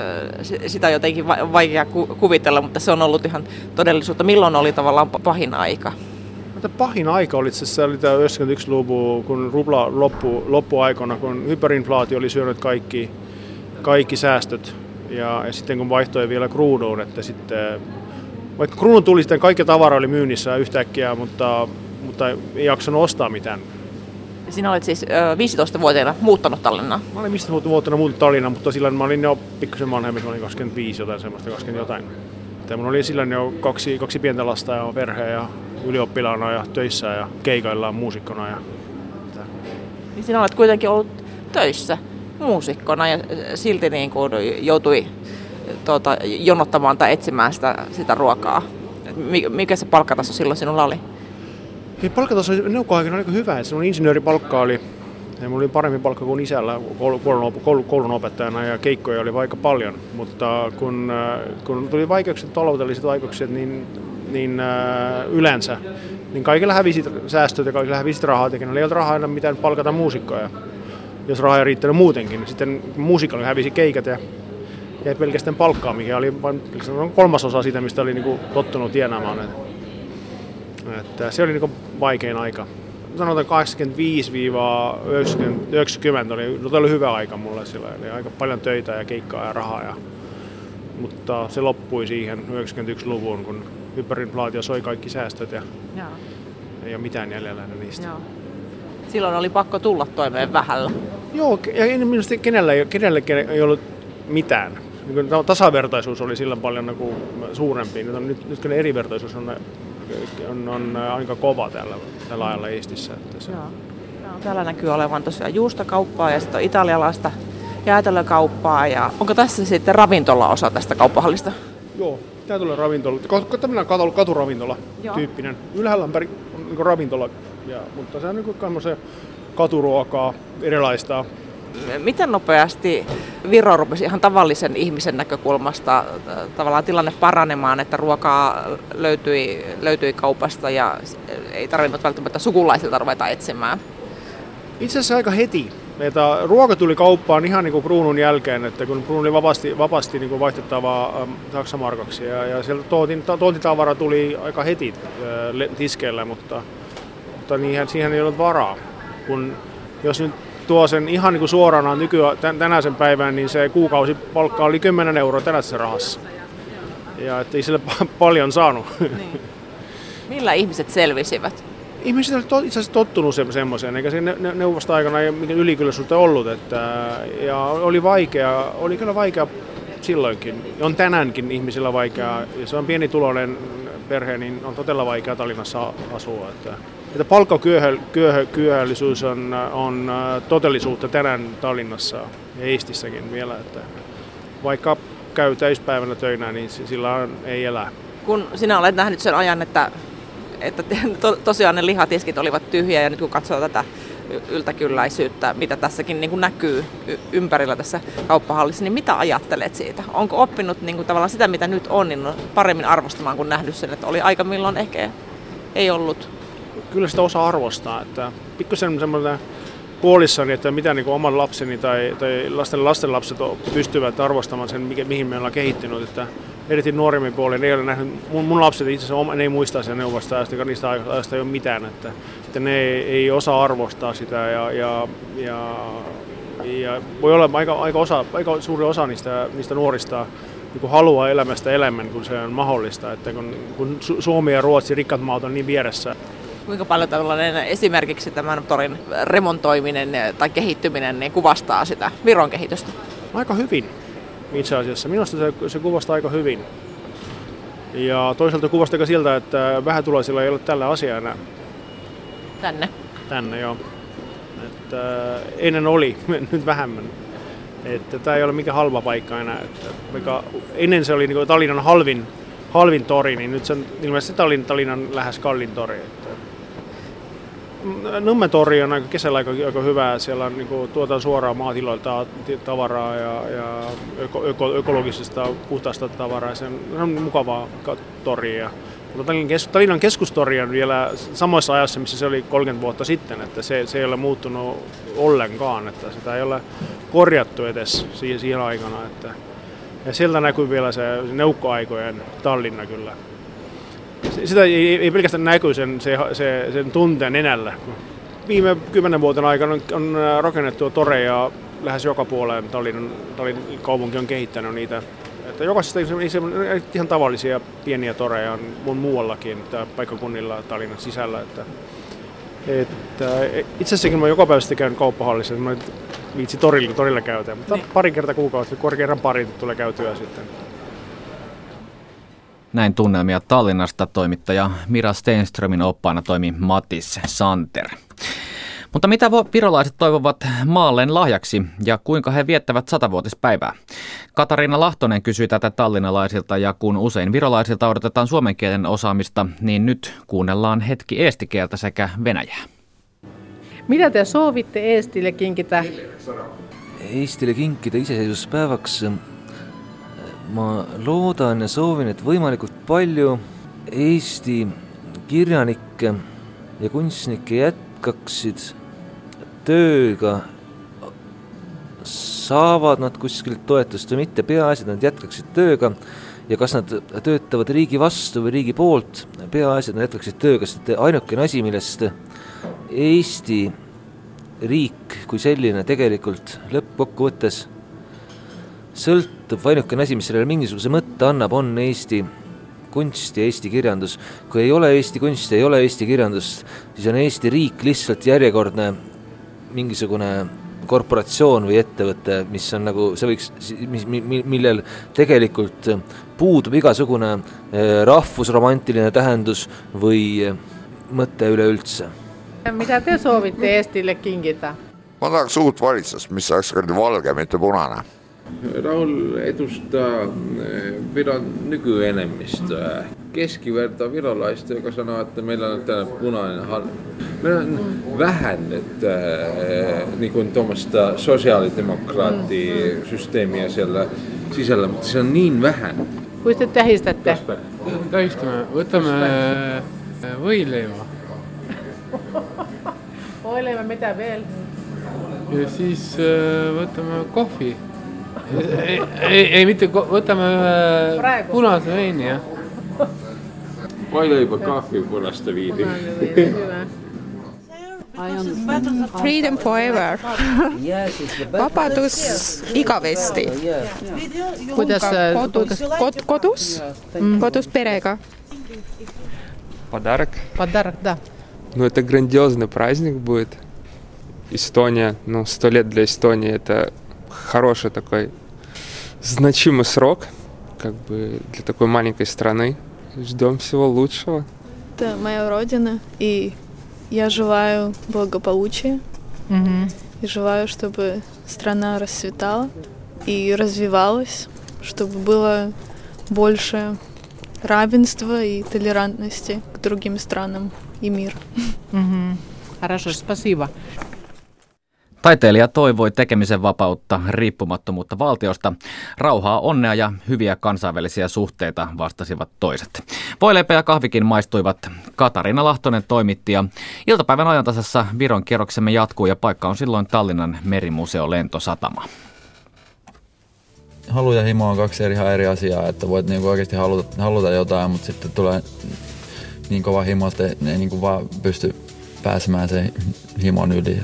[SPEAKER 5] sitä on jotenkin vaikea kuvitella, mutta se on ollut ihan todellisuutta. Milloin oli tavallaan pahin aika?
[SPEAKER 6] Pahin aika oli se oli tämä 91-luvun, kun rubla loppu, loppuaikana, kun hyperinflaatio oli syönyt kaikki, kaikki säästöt. Ja, ja sitten kun vaihtoi vielä kruunuun, että sitten, vaikka kruunun tuli sitten kaikki tavara oli myynnissä yhtäkkiä, mutta, mutta ei jaksanut ostaa mitään.
[SPEAKER 5] Sinä olet siis 15-vuotiaana muuttanut Tallinnaan?
[SPEAKER 6] Mä olin 15-vuotiaana muuttanut Tallinnaan, mutta silloin mä olin jo pikkusen vanhemmin, mä olin 25 jotain semmoista, 20 jotain. Mulla oli silloin jo kaksi, kaksi pientä lasta ja perhe ja ylioppilaana ja töissä ja keikaillaan muusikkona. Ja,
[SPEAKER 5] niin sinä olet kuitenkin ollut töissä muusikkona ja silti niin kuin joutui tuota, jonottamaan tai etsimään sitä, sitä ruokaa. Mikä se palkkataso silloin sinulla oli?
[SPEAKER 6] Hei, palkkataso neukkoaikana aika hyvä. että Sinun insinööripalkka oli ja mulla oli parempi palkka kuin isällä koulun, koulun, opettajana ja keikkoja oli aika paljon, mutta kun, kun tuli vaikeukset, taloudelliset vaikeukset, niin niin äh, yleensä, niin kaikilla hävisi säästöt ja kaikilla hävisi rahaa, eikä ei ollut rahaa enää mitään palkata muusikkoja. Jos rahaa ei riittänyt muutenkin, niin sitten muusikkoille hävisi keikat ja jäi pelkästään palkkaa, mikä oli vain kolmasosa siitä, mistä oli niin tottunut tienaamaan. Että se oli niin vaikein aika. Sanotaan 85-90 oli, oli hyvä aika mulle sillä. Eli aika paljon töitä ja keikkaa ja rahaa. Ja, mutta se loppui siihen 91-luvun, kun hyperinflaatio soi kaikki säästöt ja Joo. ei ole mitään jäljellä niistä. Joo.
[SPEAKER 5] Silloin oli pakko tulla toimeen vähällä.
[SPEAKER 6] Joo, ja minusta kenellä, kenelläkään ei ollut mitään. Niin tasavertaisuus oli silloin paljon niin kuin suurempi. Nyt, nyt, nyt kyllä erivertaisuus on, on, on aika kova tällä, tällä ajalla Eestissä. Että se... Joo.
[SPEAKER 5] Joo, täällä näkyy olevan tosiaan juustokauppaa ja sitten italialaista jäätelökauppaa. Ja onko tässä sitten ravintola-osa tästä kauppahallista?
[SPEAKER 6] Joo, Tää tulee ravintola. Tämmöinen katu, katuravintola Joo. tyyppinen. Ylhäällä on niin ravintola, ja, mutta se on niin katuruokaa, erilaista.
[SPEAKER 5] Miten nopeasti Viro rupesi ihan tavallisen ihmisen näkökulmasta tavallaan tilanne paranemaan, että ruokaa löytyi, löytyi kaupasta ja ei tarvinnut välttämättä sukulaisilta ruveta etsimään?
[SPEAKER 6] Itse asiassa aika heti. Että ruoka tuli kauppaan ihan niin kuin kruunun jälkeen, että kun kruunu oli vapaasti, vapaasti niin kuin vaihdettavaa ähm, saksamarkaksi ja, ja sieltä tuotin, tuotitavara tuli aika heti äh, tiskeillä, mutta, mutta niihin, siihen ei ollut varaa. Kun, jos nyt tuo sen ihan niin kuin suorana nykyään tänään sen päivään, niin se kuukausipalkka oli 10 euroa tänässä rahassa. Ja ettei sille paljon saanut. Niin.
[SPEAKER 5] Millä ihmiset selvisivät?
[SPEAKER 6] ihmiset olivat itse asiassa tottunut semmoiseen, eikä siinä neuvosta aikana ei mikään ylikylläisyyttä ollut. Että, ja oli vaikea, oli kyllä vaikea silloinkin. On tänäänkin ihmisillä vaikeaa. Jos on pieni tuloinen perhe, niin on todella vaikea Tallinnassa asua. Että, että palkkakyöhöllisyys on, on todellisuutta tänään Tallinnassa ja Eestissäkin vielä. Että vaikka käy täyspäivänä töinä, niin sillä ei elää.
[SPEAKER 5] Kun sinä olet nähnyt sen ajan, että että to, tosiaan ne lihatiskit olivat tyhjiä ja nyt kun katsoo tätä yltäkylläisyyttä, mitä tässäkin niin kuin näkyy ympärillä tässä kauppahallissa, niin mitä ajattelet siitä? Onko oppinut niin kuin tavallaan sitä, mitä nyt on, niin paremmin arvostamaan kuin nähnyt sen, että oli aika milloin ehkä ei ollut?
[SPEAKER 6] Kyllä sitä osaa arvostaa, että pikkusen semmoinen huolissani, että mitä niin oman lapseni tai, tai lasten lasten lapset pystyvät arvostamaan sen, mikä, mihin me ollaan kehittynyt. Että erityisesti nuoremmin puolin ei ole nähnyt, mun, mun lapset itse asiassa ne ei muista sen neuvosta ajasta, niistä ajasta ei ole mitään, että, että ne ei, ei osaa arvostaa sitä ja, ja, ja, ja voi olla aika, aika, osa, aika suuri osa niistä, niistä nuorista niin haluaa elämästä elämän, kun se on mahdollista, että kun, kun Suomi ja Ruotsi, rikkat maat on niin vieressä,
[SPEAKER 5] Kuinka paljon tällainen esimerkiksi tämän torin remontoiminen tai kehittyminen niin kuvastaa sitä Viron kehitystä?
[SPEAKER 6] Aika hyvin itse asiassa. Minusta se, se kuvastaa aika hyvin. Ja toisaalta kuvastaa siltä, että vähätuloisilla ei ole tällä asiaa enää.
[SPEAKER 5] Tänne?
[SPEAKER 6] Tänne, joo. Että ennen oli, nyt vähemmän. Että tämä ei ole mikään halva paikka enää. Että mikä, ennen se oli niin Tallinnan halvin, halvin tori, niin nyt se on ilmeisesti Tallinnan, Tallinnan lähes kallin tori. Nummetori on aika kesällä aika, aika hyvä. Siellä on, niin kuin, tuotaan suoraan maatiloilta tavaraa ja, ja öko, öko, ökologisesta puhtaasta tavaraa. Se on, se on mukavaa toria. Mutta Tallinnan keskustori on vielä samassa ajassa, missä se oli 30 vuotta sitten, että se, se ei ole muuttunut ollenkaan, että sitä ei ole korjattu edes siihen, siihen aikana. Että, ja sieltä näkyy vielä se neukkoaikojen Tallinna kyllä sitä ei, ei pelkästään näky sen, se, se, sen tunteen enällä. Viime kymmenen vuoden aikana on, on rakennettu toreja lähes joka puoleen. Tallinnan, Tallinnan kaupunki on kehittänyt niitä. Että jokaisesta ihan tavallisia pieniä toreja on muuallakin paikkakunnilla Tallinnan sisällä. Että, että itse asiassa mä joka päivä käyn kauppahallissa, mä viitsi torilla, torilla käytä, mutta niin. pari kertaa kuukautta, korkean pari tulee käytyä sitten.
[SPEAKER 1] Näin tunnelmia Tallinnasta toimittaja Mira Stenströmin oppaana toimi Matis Santer. Mutta mitä virolaiset toivovat maalleen lahjaksi ja kuinka he viettävät satavuotispäivää? Katariina Lahtonen kysyi tätä tallinnalaisilta ja kun usein virolaisilta odotetaan suomen kielen osaamista, niin nyt kuunnellaan hetki eestikieltä sekä venäjää.
[SPEAKER 7] Mitä te soovitte Eestille kinkitä?
[SPEAKER 8] Eestile kinkida iseseisvuspäevaks ma loodan ja soovin, et võimalikult palju Eesti kirjanikke ja kunstnikke jätkaksid tööga, saavad nad kuskilt toetust või mitte, peaasi, et nad jätkaksid tööga. Ja kas nad töötavad riigi vastu või riigi poolt, peaasi, et nad jätkaksid tööga, sest ainukene asi, millest Eesti riik kui selline tegelikult lõppkokkuvõttes sõltub, ainukene asi, mis sellele mingisuguse mõtte annab, on Eesti kunst ja Eesti kirjandus. kui ei ole Eesti kunsti, ei ole Eesti kirjandust, siis on Eesti riik lihtsalt järjekordne mingisugune korporatsioon või ettevõte, mis on nagu, see võiks, mis, millel tegelikult puudub igasugune eh, rahvusromantiline tähendus või mõte üleüldse.
[SPEAKER 7] mida te soovite Eestile kingida?
[SPEAKER 9] ma tahaks uut valitsust, mis oleks valge, mitte punane
[SPEAKER 10] Raul edustaa eh, Viron nykyenemmistöä. Keskiverto virolaista, joka sanoo, että meillä on tällainen punainen hallitus. Meillä on vähän että, eh, niin kuin tuommoista sosiaalidemokraattisysteemiä siellä sisällä, mutta se on niin vähän.
[SPEAKER 7] Kuinka te tähistätte?
[SPEAKER 11] Tähistämme. Võtame eh, võileiva.
[SPEAKER 7] Voileiva, mitä vielä?
[SPEAKER 11] Ja siis võtame kohvi ei, ei, ei mitte, võtame punase veini, jah.
[SPEAKER 10] Voileiba, kahvi, punasta viini.
[SPEAKER 12] Freedom forever. vabadus igavesti.
[SPEAKER 7] kuidas
[SPEAKER 12] kodus, kod, kodus mm., kodus perega.
[SPEAKER 13] Подарок?
[SPEAKER 7] Подарок, да.
[SPEAKER 13] Ну, это грандиозный праздник будет. Эстония, ну, сто лет для Эстонии это хороший такой значимый срок, как бы для такой маленькой страны. Ждем всего лучшего.
[SPEAKER 14] Это моя родина, и я желаю благополучия.
[SPEAKER 7] Угу.
[SPEAKER 14] И желаю, чтобы страна расцветала и развивалась, чтобы было больше равенства и толерантности к другим странам и мир.
[SPEAKER 7] Угу. Хорошо, спасибо.
[SPEAKER 1] Taiteilija toivoi tekemisen vapautta, riippumattomuutta valtiosta. Rauhaa, onnea ja hyviä kansainvälisiä suhteita vastasivat toiset. Voileipä ja kahvikin maistuivat. Katarina Lahtonen toimitti ja iltapäivän ajantasassa Viron kierroksemme jatkuu ja paikka on silloin Tallinnan merimuseo lentosatama.
[SPEAKER 15] Halu ja himo on kaksi eri, ihan eri asiaa, että voit niinku oikeasti haluta, haluta jotain, mutta sitten tulee niin kova himo, että ei niinku vaan pysty pääsemään sen himon yli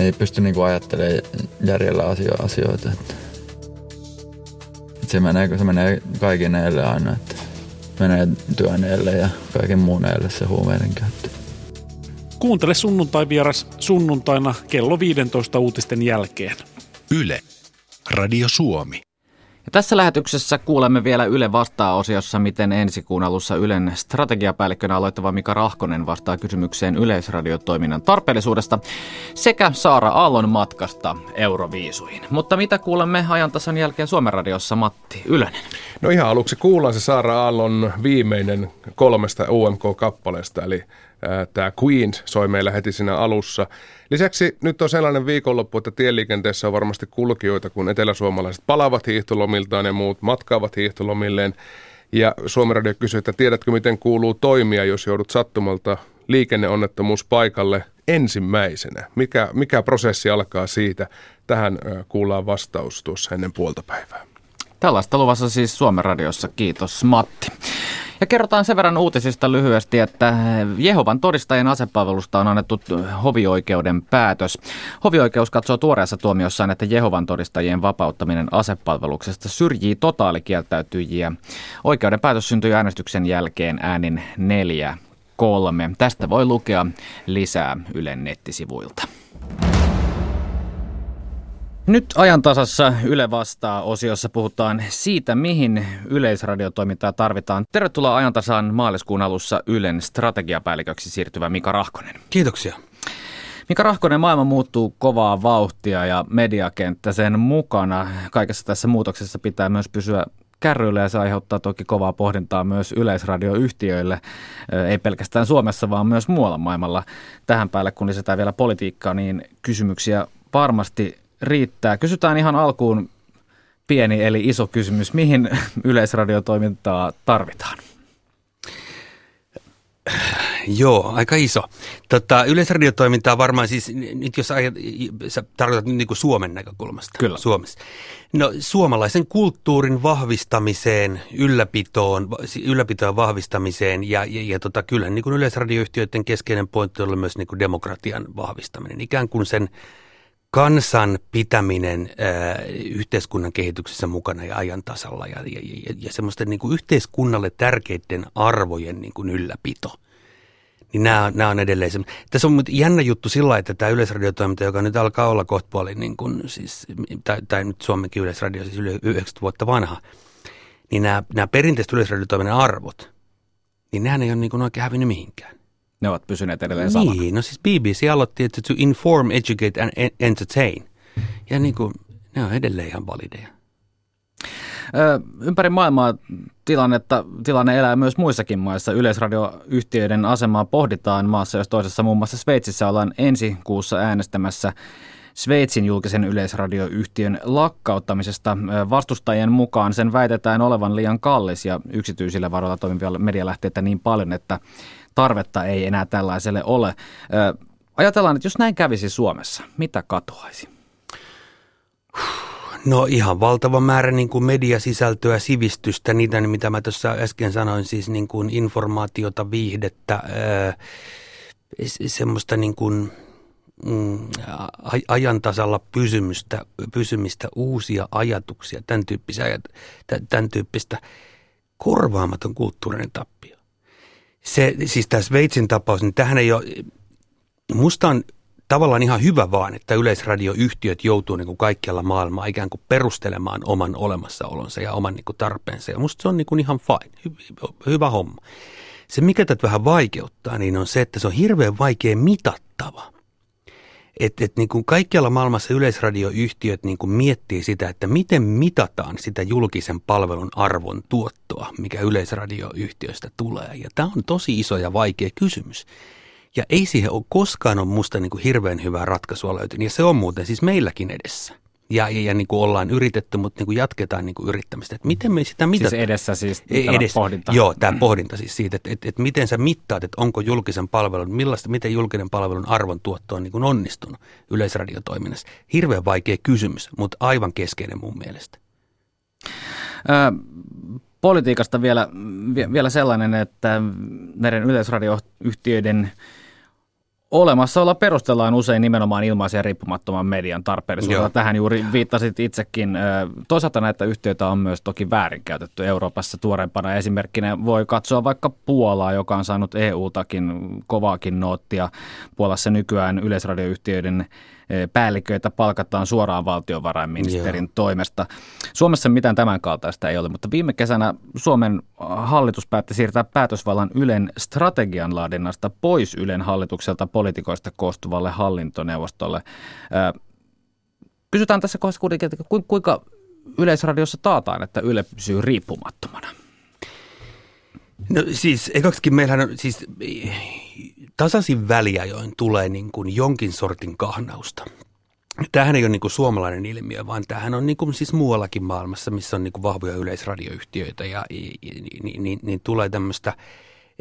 [SPEAKER 15] ei pysty niinku ajattelemaan järjellä asio- asioita. Että, että se, menee, se menee kaiken eelle aina, että menee työn eelle ja kaiken muun eelle se huumeiden käyttö.
[SPEAKER 16] Kuuntele sunnuntai vieras sunnuntaina kello 15 uutisten jälkeen.
[SPEAKER 17] Yle. Radio Suomi.
[SPEAKER 1] Ja tässä lähetyksessä kuulemme vielä Yle vastaa-osiossa, miten ensi kuun alussa Ylen strategiapäällikkönä aloittava Mika Rahkonen vastaa kysymykseen yleisradiotoiminnan tarpeellisuudesta sekä Saara Aallon matkasta Euroviisuihin. Mutta mitä kuulemme ajantasan jälkeen Suomen radiossa Matti Ylönen?
[SPEAKER 2] No ihan aluksi kuullaan se Saara Aallon viimeinen kolmesta UMK-kappaleesta, eli tämä Queen soi meillä heti siinä alussa. Lisäksi nyt on sellainen viikonloppu, että tieliikenteessä on varmasti kulkijoita, kun eteläsuomalaiset palavat hiihtolomiltaan ja muut matkaavat hiihtolomilleen. Ja Suomen Radio kysyy, että tiedätkö miten kuuluu toimia, jos joudut sattumalta liikenneonnettomuus paikalle ensimmäisenä? Mikä, mikä prosessi alkaa siitä? Tähän kuullaan vastaus tuossa ennen puolta päivää.
[SPEAKER 1] Tällaista luvassa siis Suomen radiossa. Kiitos Matti. Ja kerrotaan sen verran uutisista lyhyesti, että Jehovan todistajien asepalvelusta on annettu hovioikeuden päätös. Hovioikeus katsoo tuoreessa tuomiossaan, että Jehovan todistajien vapauttaminen asepalveluksesta syrjii totaalikieltäytyjiä. Oikeuden päätös syntyi äänestyksen jälkeen äänin neljä kolme. Tästä voi lukea lisää Ylen nettisivuilta. Nyt ajantasassa Yle vastaa osiossa puhutaan siitä, mihin yleisradiotoimintaa tarvitaan. Tervetuloa ajantasaan maaliskuun alussa Ylen strategiapäälliköksi siirtyvä Mika Rahkonen.
[SPEAKER 18] Kiitoksia.
[SPEAKER 1] Mika Rahkonen, maailma muuttuu kovaa vauhtia ja mediakenttä sen mukana. Kaikessa tässä muutoksessa pitää myös pysyä kärryillä ja se aiheuttaa toki kovaa pohdintaa myös yleisradioyhtiöille, ei pelkästään Suomessa, vaan myös muualla maailmalla. Tähän päälle, kun lisätään vielä politiikkaa, niin kysymyksiä varmasti riittää. Kysytään ihan alkuun pieni eli iso kysymys. Mihin yleisradiotoimintaa tarvitaan?
[SPEAKER 18] Joo, aika iso. Tota, yleisradiotoimintaa varmaan siis, nyt jos ajat, sä tarkoitat niin kuin Suomen näkökulmasta.
[SPEAKER 1] Kyllä.
[SPEAKER 18] Suomessa. No suomalaisen kulttuurin vahvistamiseen, ylläpitoon, ylläpitoon vahvistamiseen ja, ja, ja tota, kyllähän niin kuin yleisradioyhtiöiden keskeinen pointti on myös niin kuin demokratian vahvistaminen. Ikään kuin sen kansan pitäminen ää, yhteiskunnan kehityksessä mukana ja ajan tasalla ja, ja, ja, ja semmoisten niin kuin yhteiskunnalle tärkeiden arvojen niin kuin ylläpito. Niin nämä, nämä on edelleen se. Tässä on jännä juttu sillä että tämä yleisradiotoiminta, joka nyt alkaa olla kohta niin kuin, siis, tai, tai nyt Suomenkin yleisradio, siis yli 90 vuotta vanha, niin nämä, nämä perinteiset yleisradiotoiminnan arvot, niin nämä ei ole niin kuin oikein hävinnyt mihinkään.
[SPEAKER 1] Ne ovat pysyneet edelleen samana.
[SPEAKER 18] Niin, no siis BBC aloitti, että to inform, educate and entertain. Ja niin kuin, ne on edelleen ihan valideja.
[SPEAKER 1] Ö, ympäri maailmaa tilannetta, tilanne elää myös muissakin maissa. Yleisradioyhtiöiden asemaa pohditaan maassa, jos toisessa muun muassa Sveitsissä ollaan ensi kuussa äänestämässä Sveitsin julkisen yleisradioyhtiön lakkauttamisesta. Vastustajien mukaan sen väitetään olevan liian kallis ja yksityisillä varoilla toimivia medialähteitä niin paljon, että tarvetta ei enää tällaiselle ole. Ajatellaan, että jos näin kävisi Suomessa, mitä katoaisi?
[SPEAKER 18] No ihan valtava määrä niin kuin mediasisältöä, sivistystä, niitä mitä mä tuossa äsken sanoin, siis niin kuin informaatiota, viihdettä, semmoista niin kuin, mm, ajantasalla pysymistä, pysymistä, uusia ajatuksia, tämän, tyyppisiä, tämän tyyppistä korvaamaton kulttuurinen tappio se, siis tämä Sveitsin tapaus, niin tähän ei ole, musta on tavallaan ihan hyvä vaan, että yleisradioyhtiöt joutuu niin kuin kaikkialla maailmaa ikään kuin perustelemaan oman olemassaolonsa ja oman niin kuin tarpeensa. Ja musta se on niin kuin ihan fine, hy- hyvä homma. Se, mikä tätä vähän vaikeuttaa, niin on se, että se on hirveän vaikea mitattava. Että et niin kuin kaikkialla maailmassa yleisradioyhtiöt niin kuin miettii sitä, että miten mitataan sitä julkisen palvelun arvon tuottoa, mikä yleisradioyhtiöistä tulee. Ja tämä on tosi iso ja vaikea kysymys. Ja ei siihen ole koskaan on musta niin kuin hirveän hyvää ratkaisua löytynyt. Ja se on muuten siis meilläkin edessä ja, ja, ja niin kuin ollaan yritetty, mutta niin kuin jatketaan niin kuin yrittämistä. Että miten me sitä mitataan?
[SPEAKER 1] Siis edessä siis tämä edessä, pohdinta.
[SPEAKER 18] Joo, tämä pohdinta siis siitä, että, että, että miten sä mittaat, että onko julkisen palvelun, millaista, miten julkinen palvelun arvon tuotto on niin kuin onnistunut yleisradiotoiminnassa. Hirveän vaikea kysymys, mutta aivan keskeinen mun mielestä.
[SPEAKER 1] Ö, politiikasta vielä, vielä sellainen, että näiden yleisradioyhtiöiden – Olemassaolla perustellaan usein nimenomaan ilmaisen ja riippumattoman median tarpeellisuudella. Tähän juuri viittasit itsekin. Toisaalta näitä yhtiöitä on myös toki väärinkäytetty Euroopassa tuorempana. Esimerkkinä voi katsoa vaikka Puolaa, joka on saanut EU-takin kovaakin noottia. Puolassa nykyään yleisradioyhtiöiden päälliköitä palkataan suoraan valtiovarainministerin Joo. toimesta. Suomessa mitään tämän kaltaista ei ole, mutta viime kesänä Suomen hallitus päätti siirtää päätösvallan Ylen strategian laadinnasta pois Ylen hallitukselta poliitikoista koostuvalle hallintoneuvostolle. Kysytään tässä kohdassa kuitenkin, että kuinka Yleisradiossa taataan, että Yle pysyy riippumattomana?
[SPEAKER 18] No siis, ekaksikin meillähän on siis tasaisin väliajoin tulee niin kuin jonkin sortin kahnausta. Tämähän ei ole niin kuin suomalainen ilmiö, vaan tämähän on niin kuin siis muuallakin maailmassa, missä on niin kuin vahvoja yleisradioyhtiöitä ja niin, niin, niin tulee tämmöistä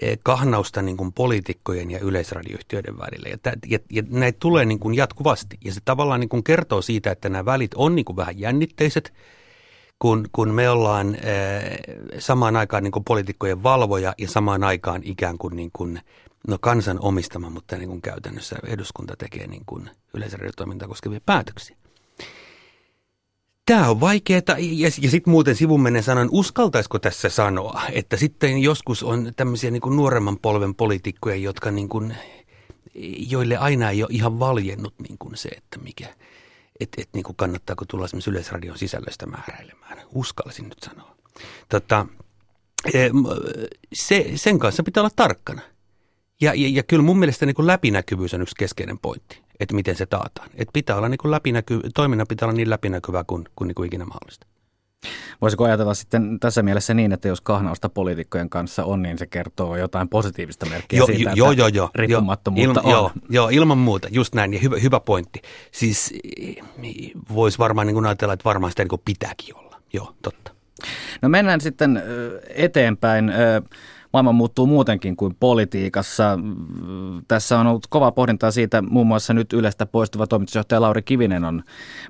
[SPEAKER 18] e, kahnausta niin kuin poliitikkojen ja yleisradioyhtiöiden välillä. Ja, ja, ja näitä tulee niin kuin jatkuvasti. Ja se tavallaan niin kuin kertoo siitä, että nämä välit on niin kuin vähän jännitteiset, kun, kun me ollaan e, samaan aikaan niin kuin poliitikkojen valvoja ja samaan aikaan ikään kuin, niin kuin no kansan omistama, mutta niin kuin käytännössä eduskunta tekee niin kuin yleisradiotoimintaa koskevia päätöksiä. Tämä on vaikeaa ja, ja sitten muuten sivumenen sanon, uskaltaisiko tässä sanoa, että sitten joskus on tämmöisiä niin kuin nuoremman polven poliitikkoja, jotka niin kuin, joille aina ei ole ihan valjennut niin kuin se, että mikä, että et, niin kuin kannattaako tulla esimerkiksi yleisradion sisällöstä määräilemään. Uskallisin nyt sanoa. Tota, e, se, sen kanssa pitää olla tarkkana. Ja, ja, ja kyllä mun mielestä niin kuin läpinäkyvyys on yksi keskeinen pointti, että miten se taataan. Että pitää olla niin kuin läpinäky, toiminnan pitää olla niin läpinäkyvää kuin, kuin, niin kuin ikinä mahdollista.
[SPEAKER 1] Voisiko ajatella sitten tässä mielessä niin, että jos kahnausta poliitikkojen kanssa on, niin se kertoo jotain positiivista merkkiä jo, siitä, jo, että jo, jo, riippumattomuutta
[SPEAKER 18] jo, on? Joo, joo, ilman muuta, just näin, ja hyvä, hyvä pointti. Siis voisi varmaan niin kuin ajatella, että varmaan sitä niin kuin pitääkin olla. Joo, totta.
[SPEAKER 1] No mennään sitten eteenpäin maailma muuttuu muutenkin kuin politiikassa. Tässä on ollut kova pohdintaa siitä, muun muassa nyt Ylestä poistuva toimitusjohtaja Lauri Kivinen on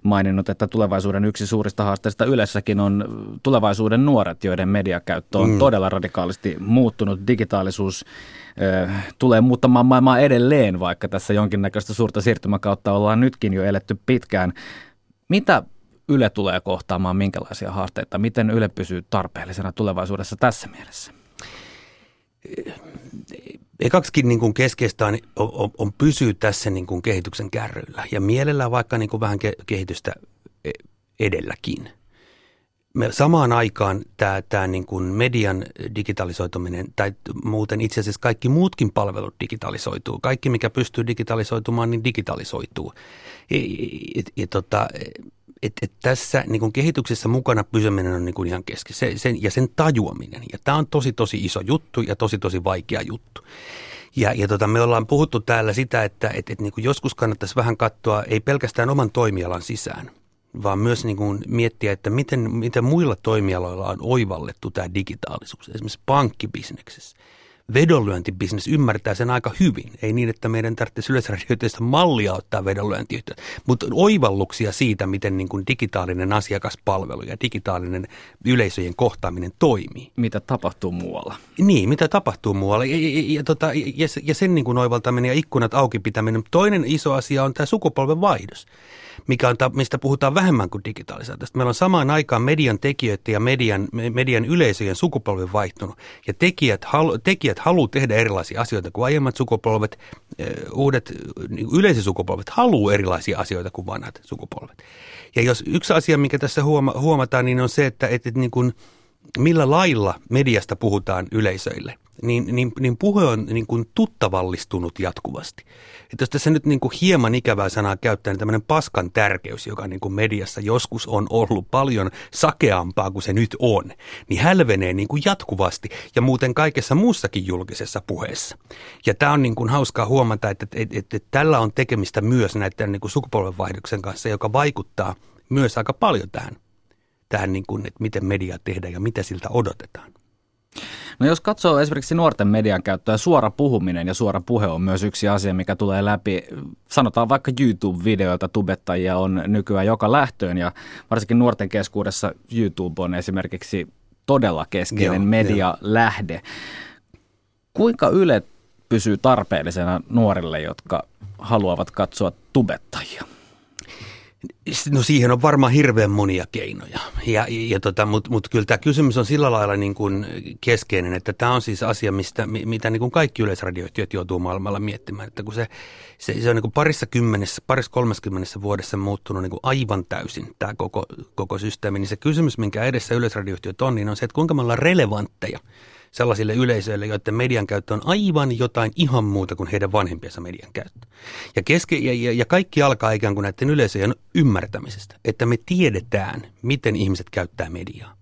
[SPEAKER 1] maininnut, että tulevaisuuden yksi suurista haasteista Ylessäkin on tulevaisuuden nuoret, joiden mediakäyttö on mm. todella radikaalisti muuttunut. Digitaalisuus tulee muuttamaan maailmaa edelleen, vaikka tässä jonkinnäköistä suurta siirtymäkautta ollaan nytkin jo eletty pitkään. Mitä Yle tulee kohtaamaan, minkälaisia haasteita? Miten Yle pysyy tarpeellisena tulevaisuudessa tässä mielessä?
[SPEAKER 18] Ekaksikin niin kuin keskeistä on, on, on pysyä tässä niin kuin kehityksen kärryillä ja mielellään vaikka niin kuin vähän kehitystä e, edelläkin. Me samaan aikaan tämä, tämä niin kuin median digitalisoituminen, tai muuten itse asiassa kaikki muutkin palvelut digitalisoituu. Kaikki, mikä pystyy digitalisoitumaan, niin digitalisoituu. Ja, ja, ja tota, et, et tässä niin kuin kehityksessä mukana pysyminen on niin kuin ihan kesken se, sen, ja sen tajuaminen. Ja tämä on tosi tosi iso juttu ja tosi tosi vaikea juttu. Ja, ja tota, me ollaan puhuttu täällä sitä, että et, et, niin kuin joskus kannattaisi vähän katsoa, ei pelkästään oman toimialan sisään, vaan myös niin kuin miettiä, että miten, miten muilla toimialoilla on oivallettu tämä digitaalisuus, esimerkiksi pankkibisneksessä vedonlyöntibisnes ymmärtää sen aika hyvin. Ei niin, että meidän tarvitsisi yleisradioiteista mallia ottaa vedonlyöntiyhtiöt, mutta oivalluksia siitä, miten niin kuin digitaalinen asiakaspalvelu ja digitaalinen yleisöjen kohtaaminen toimii.
[SPEAKER 1] Mitä tapahtuu muualla.
[SPEAKER 18] Niin, mitä tapahtuu muualla. Ja, ja, ja, tota, ja, ja sen niin kuin oivaltaminen ja ikkunat auki pitäminen. Toinen iso asia on tämä sukupolven vaihdos mikä on, mistä puhutaan vähemmän kuin digitalisaatiosta. Meillä on samaan aikaan median tekijöiden ja median, median yleisöjen sukupolven vaihtunut. Ja tekijät, halu, tekijät haluaa tehdä erilaisia asioita kuin aiemmat sukupolvet. Uudet niin yleisösukupolvet haluaa erilaisia asioita kuin vanhat sukupolvet. Ja jos yksi asia, mikä tässä huoma, huomataan, niin on se, että, että, että niin kuin, millä lailla mediasta puhutaan yleisöille. Niin, niin, niin puhe on niin kuin tuttavallistunut jatkuvasti. Että jos tässä nyt niin kuin hieman ikävää sanaa käyttää, niin tämmöinen paskan tärkeys, joka niin kuin mediassa joskus on ollut paljon sakeampaa kuin se nyt on, niin hälvenee niin kuin jatkuvasti ja muuten kaikessa muussakin julkisessa puheessa. Ja tämä on niin kuin hauskaa huomata, että, että, että, että tällä on tekemistä myös näiden niin kuin sukupolvenvaihdoksen kanssa, joka vaikuttaa myös aika paljon tähän, tähän niin kuin, että miten media tehdään ja mitä siltä odotetaan.
[SPEAKER 1] No jos katsoo esimerkiksi nuorten median käyttöä, suora puhuminen ja suora puhe on myös yksi asia, mikä tulee läpi. Sanotaan vaikka YouTube-videoilta tubettajia on nykyään joka lähtöön ja varsinkin nuorten keskuudessa YouTube on esimerkiksi todella keskeinen medialähde. Kuinka Yle pysyy tarpeellisena nuorille, jotka haluavat katsoa tubettajia?
[SPEAKER 18] No siihen on varmaan hirveän monia keinoja, ja, ja tota, mutta mut kyllä tämä kysymys on sillä lailla niin kuin keskeinen, että tämä on siis asia, mistä, mitä niin kuin kaikki yleisradioyhtiöt joutuu maailmalla miettimään, että kun se, se, se on niin kuin parissa kymmenessä, parissa kolmeskymmenessä vuodessa muuttunut niin kuin aivan täysin tämä koko, koko systeemi, niin se kysymys, minkä edessä yleisradioyhtiöt on, niin on se, että kuinka me ollaan relevantteja sellaisille yleisöille, joiden median käyttö on aivan jotain ihan muuta kuin heidän vanhempiensa median käyttö. Ja, keske, ja, ja, kaikki alkaa ikään kuin näiden yleisöjen ymmärtämisestä, että me tiedetään, miten ihmiset käyttää mediaa.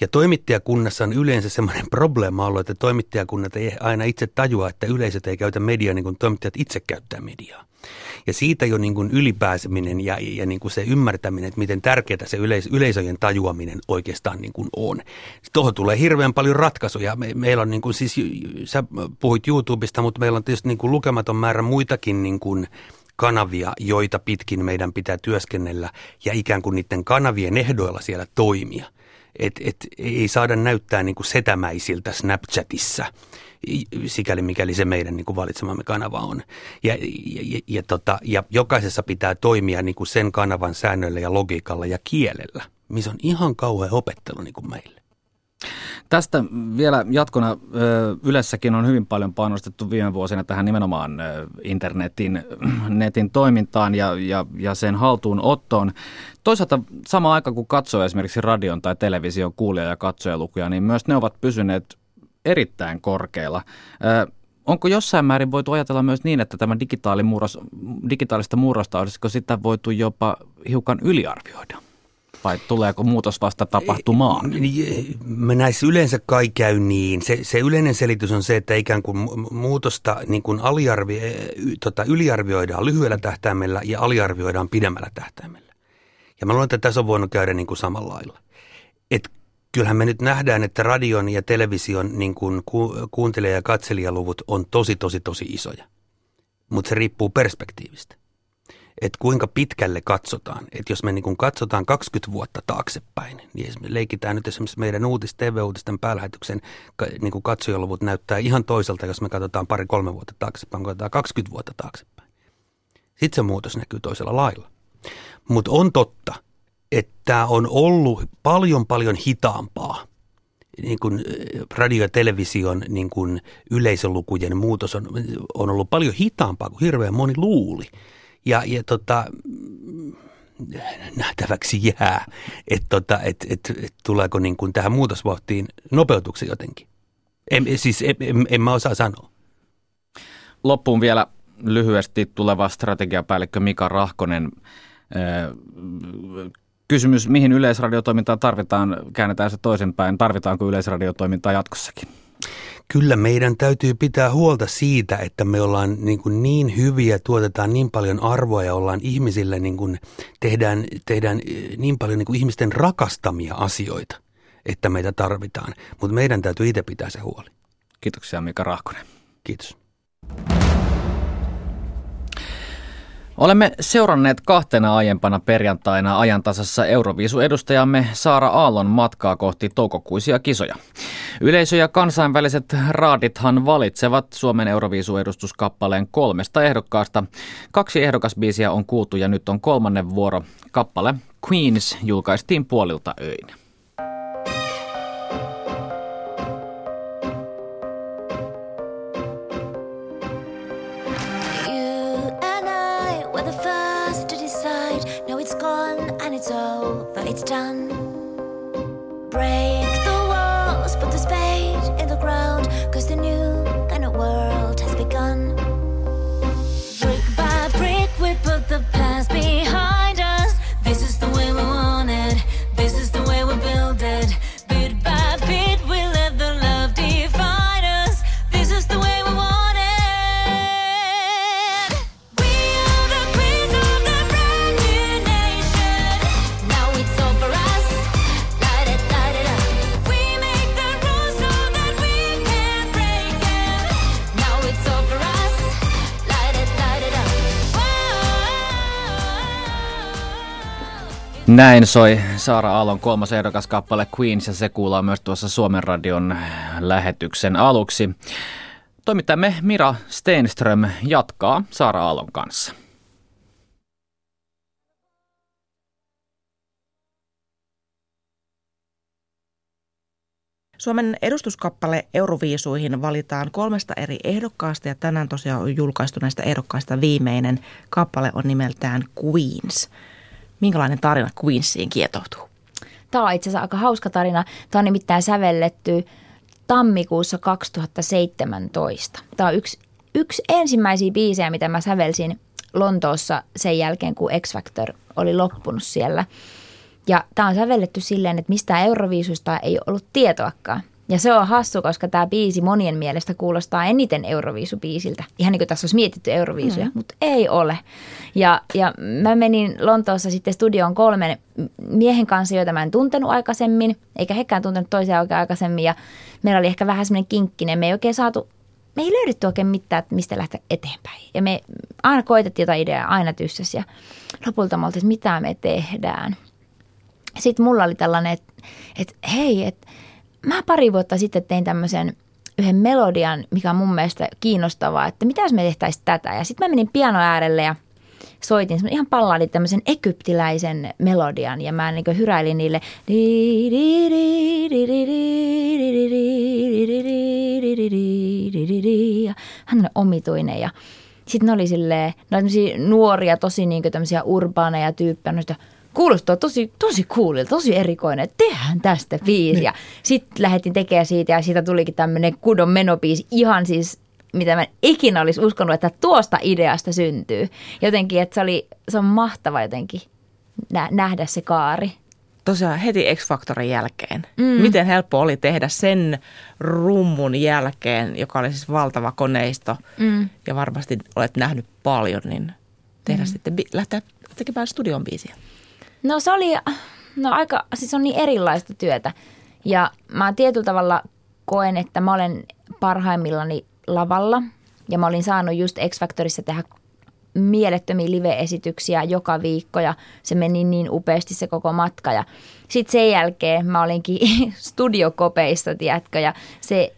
[SPEAKER 18] Ja toimittajakunnassa on yleensä semmoinen probleema ollut, että toimittajakunnat ei aina itse tajua, että yleisöt ei käytä mediaa niin kuin toimittajat itse käyttää mediaa. Ja siitä jo niin kuin ylipääseminen ja, ja niin kuin se ymmärtäminen, että miten tärkeää se yleis- yleisöjen tajuaminen oikeastaan niin kuin on. Tuohon tulee hirveän paljon ratkaisuja. Me, meillä on niin kuin siis, sä puhuit YouTubesta, mutta meillä on tietysti niin kuin lukematon määrä muitakin niin kuin kanavia, joita pitkin meidän pitää työskennellä ja ikään kuin niiden kanavien ehdoilla siellä toimia. Et, et, ei saada näyttää niin kuin setämäisiltä Snapchatissa – sikäli mikäli se meidän niin kuin valitsemamme kanava on. Ja, ja, ja, ja, tota, ja jokaisessa pitää toimia niin kuin sen kanavan säännöillä ja logiikalla ja kielellä, missä on ihan kauhean opettelu niin kuin meille.
[SPEAKER 1] Tästä vielä jatkona Ylessäkin on hyvin paljon panostettu viime vuosina tähän nimenomaan internetin netin toimintaan ja, ja, ja sen haltuunottoon. Toisaalta sama aika kun katsoo esimerkiksi radion tai television kuulija- ja katsojalukuja, niin myös ne ovat pysyneet erittäin korkeilla. Onko jossain määrin voitu ajatella myös niin, että tämä digitaalista murrosta olisiko sitä voitu jopa hiukan yliarvioida? Vai tuleeko muutos vasta tapahtumaan?
[SPEAKER 18] Mä näissä yleensä kai käy niin. Se, se yleinen selitys on se, että ikään kuin muutosta niin kuin aliarvi, tota, yliarvioidaan lyhyellä tähtäimellä ja aliarvioidaan pidemmällä tähtäimellä. Ja mä luulen, että tässä on voinut käydä niin kuin samalla lailla. Et kyllähän me nyt nähdään, että radion ja television niin kuin ku, kuuntelija- ja katselijaluvut on tosi, tosi, tosi isoja. Mutta se riippuu perspektiivistä. Että kuinka pitkälle katsotaan. Että jos me niin kuin katsotaan 20 vuotta taaksepäin, niin leikitään nyt esimerkiksi meidän uutis, TV-uutisten päälähetyksen niin kuin katsojaluvut näyttää ihan toiselta, jos me katsotaan pari-kolme vuotta taaksepäin, kun katsotaan 20 vuotta taaksepäin. Sitten se muutos näkyy toisella lailla. Mutta on totta, että on ollut paljon paljon hitaampaa niin kuin eh, radio- ja television niin kuin yleisölukujen muutos on, on ollut paljon hitaampaa kuin hirveän moni luuli. Ja, ja tota, nähtäväksi jää, että tota, et, et, et, tuleeko niin kuin tähän muutosvauhtiin nopeutuksen jotenkin. En, siis en, en, en mä osaa sanoa.
[SPEAKER 1] Loppuun vielä lyhyesti tuleva strategiapäällikkö Mika Rahkonen kysymys, mihin yleisradiotoimintaa tarvitaan, käännetään se toisinpäin. Tarvitaanko yleisradiotoimintaa jatkossakin?
[SPEAKER 18] Kyllä meidän täytyy pitää huolta siitä, että me ollaan niin, kuin niin hyviä, tuotetaan niin paljon arvoa ja ollaan ihmisille, niin kuin tehdään, tehdään eh, niin paljon niin kuin ihmisten rakastamia asioita, että meitä tarvitaan. Mutta meidän täytyy itse pitää se huoli.
[SPEAKER 1] Kiitoksia Mika Rahkonen.
[SPEAKER 18] Kiitos.
[SPEAKER 1] Olemme seuranneet kahtena aiempana perjantaina ajantasassa Euroviisu-edustajamme Saara Aallon matkaa kohti toukokuisia kisoja. Yleisö ja kansainväliset raadithan valitsevat Suomen Euroviisu-edustuskappaleen kolmesta ehdokkaasta. Kaksi ehdokasbiisiä on kuultu ja nyt on kolmannen vuoro. Kappale Queens julkaistiin puolilta öin. Näin soi Saara Aallon kolmas ehdokaskappale Queens ja se kuullaan myös tuossa Suomen radion lähetyksen aluksi. Toimittajamme Mira Steenström jatkaa Saara Aallon kanssa.
[SPEAKER 19] Suomen edustuskappale Euroviisuihin valitaan kolmesta eri ehdokkaasta ja tänään tosiaan on julkaistu näistä ehdokkaista viimeinen kappale on nimeltään Queens. Minkälainen tarina Queensiin kietoutuu?
[SPEAKER 20] Tämä on itse asiassa aika hauska tarina. Tämä on nimittäin sävelletty tammikuussa 2017. Tämä on yksi, yksi ensimmäisiä biisejä, mitä mä sävelsin Lontoossa sen jälkeen, kun X Factor oli loppunut siellä. Ja tämä on sävelletty silleen, että mistään Euroviisusta ei ollut tietoakaan. Ja se on hassu, koska tämä biisi monien mielestä kuulostaa eniten Euroviisubiisiltä. Ihan niin kuin tässä olisi mietitty Euroviisuja, mm. mutta ei ole. Ja, ja mä menin Lontoossa sitten studioon kolmen miehen kanssa, joita mä en tuntenut aikaisemmin, eikä hekään tuntenut toisia oikein aikaisemmin. Ja meillä oli ehkä vähän semmoinen kinkkinen, me ei oikein saatu, me ei löydetty oikein mitään, että mistä lähteä eteenpäin. Ja me aina koitettiin jotain ideaa, aina tyssäs. Ja lopulta me oltiin, että mitä me tehdään. Sitten mulla oli tällainen, että, että hei, että mä pari vuotta sitten tein tämmöisen yhden melodian, mikä on mun mielestä kiinnostavaa, että mitä jos me tehtäisiin tätä. Ja sitten mä menin piano äärelle ja soitin ihan palladin tämmöisen egyptiläisen melodian ja mä niin hyräilin niille hän on omituinen ja sitten ne oli silleen, ne oli nuoria, tosi niin tämmöisiä urbaaneja tyyppejä, kuulostaa tosi, tosi coolilta, tosi erikoinen, että tehdään tästä biisiä. Niin. Sitten lähdettiin tekemään siitä ja siitä tulikin tämmöinen kudon menobiisi ihan siis mitä mä ikinä olisi uskonut, että tuosta ideasta syntyy. Jotenkin, että se, oli, se on mahtava jotenkin nähdä se kaari.
[SPEAKER 19] Tosiaan heti X-Factorin jälkeen. Mm. Miten helppo oli tehdä sen rummun jälkeen, joka oli siis valtava koneisto mm. ja varmasti olet nähnyt paljon, niin tehdä mm. sitten, lähteä tekemään studion biisiä?
[SPEAKER 20] No se oli, no aika, siis on niin erilaista työtä. Ja mä tietyllä tavalla koen, että mä olen parhaimmillani lavalla. Ja mä olin saanut just X-Factorissa tehdä mielettömiä live-esityksiä joka viikko ja se meni niin upeasti se koko matka. Ja sitten sen jälkeen mä olinkin studiokopeissa, tiedätkö, ja se,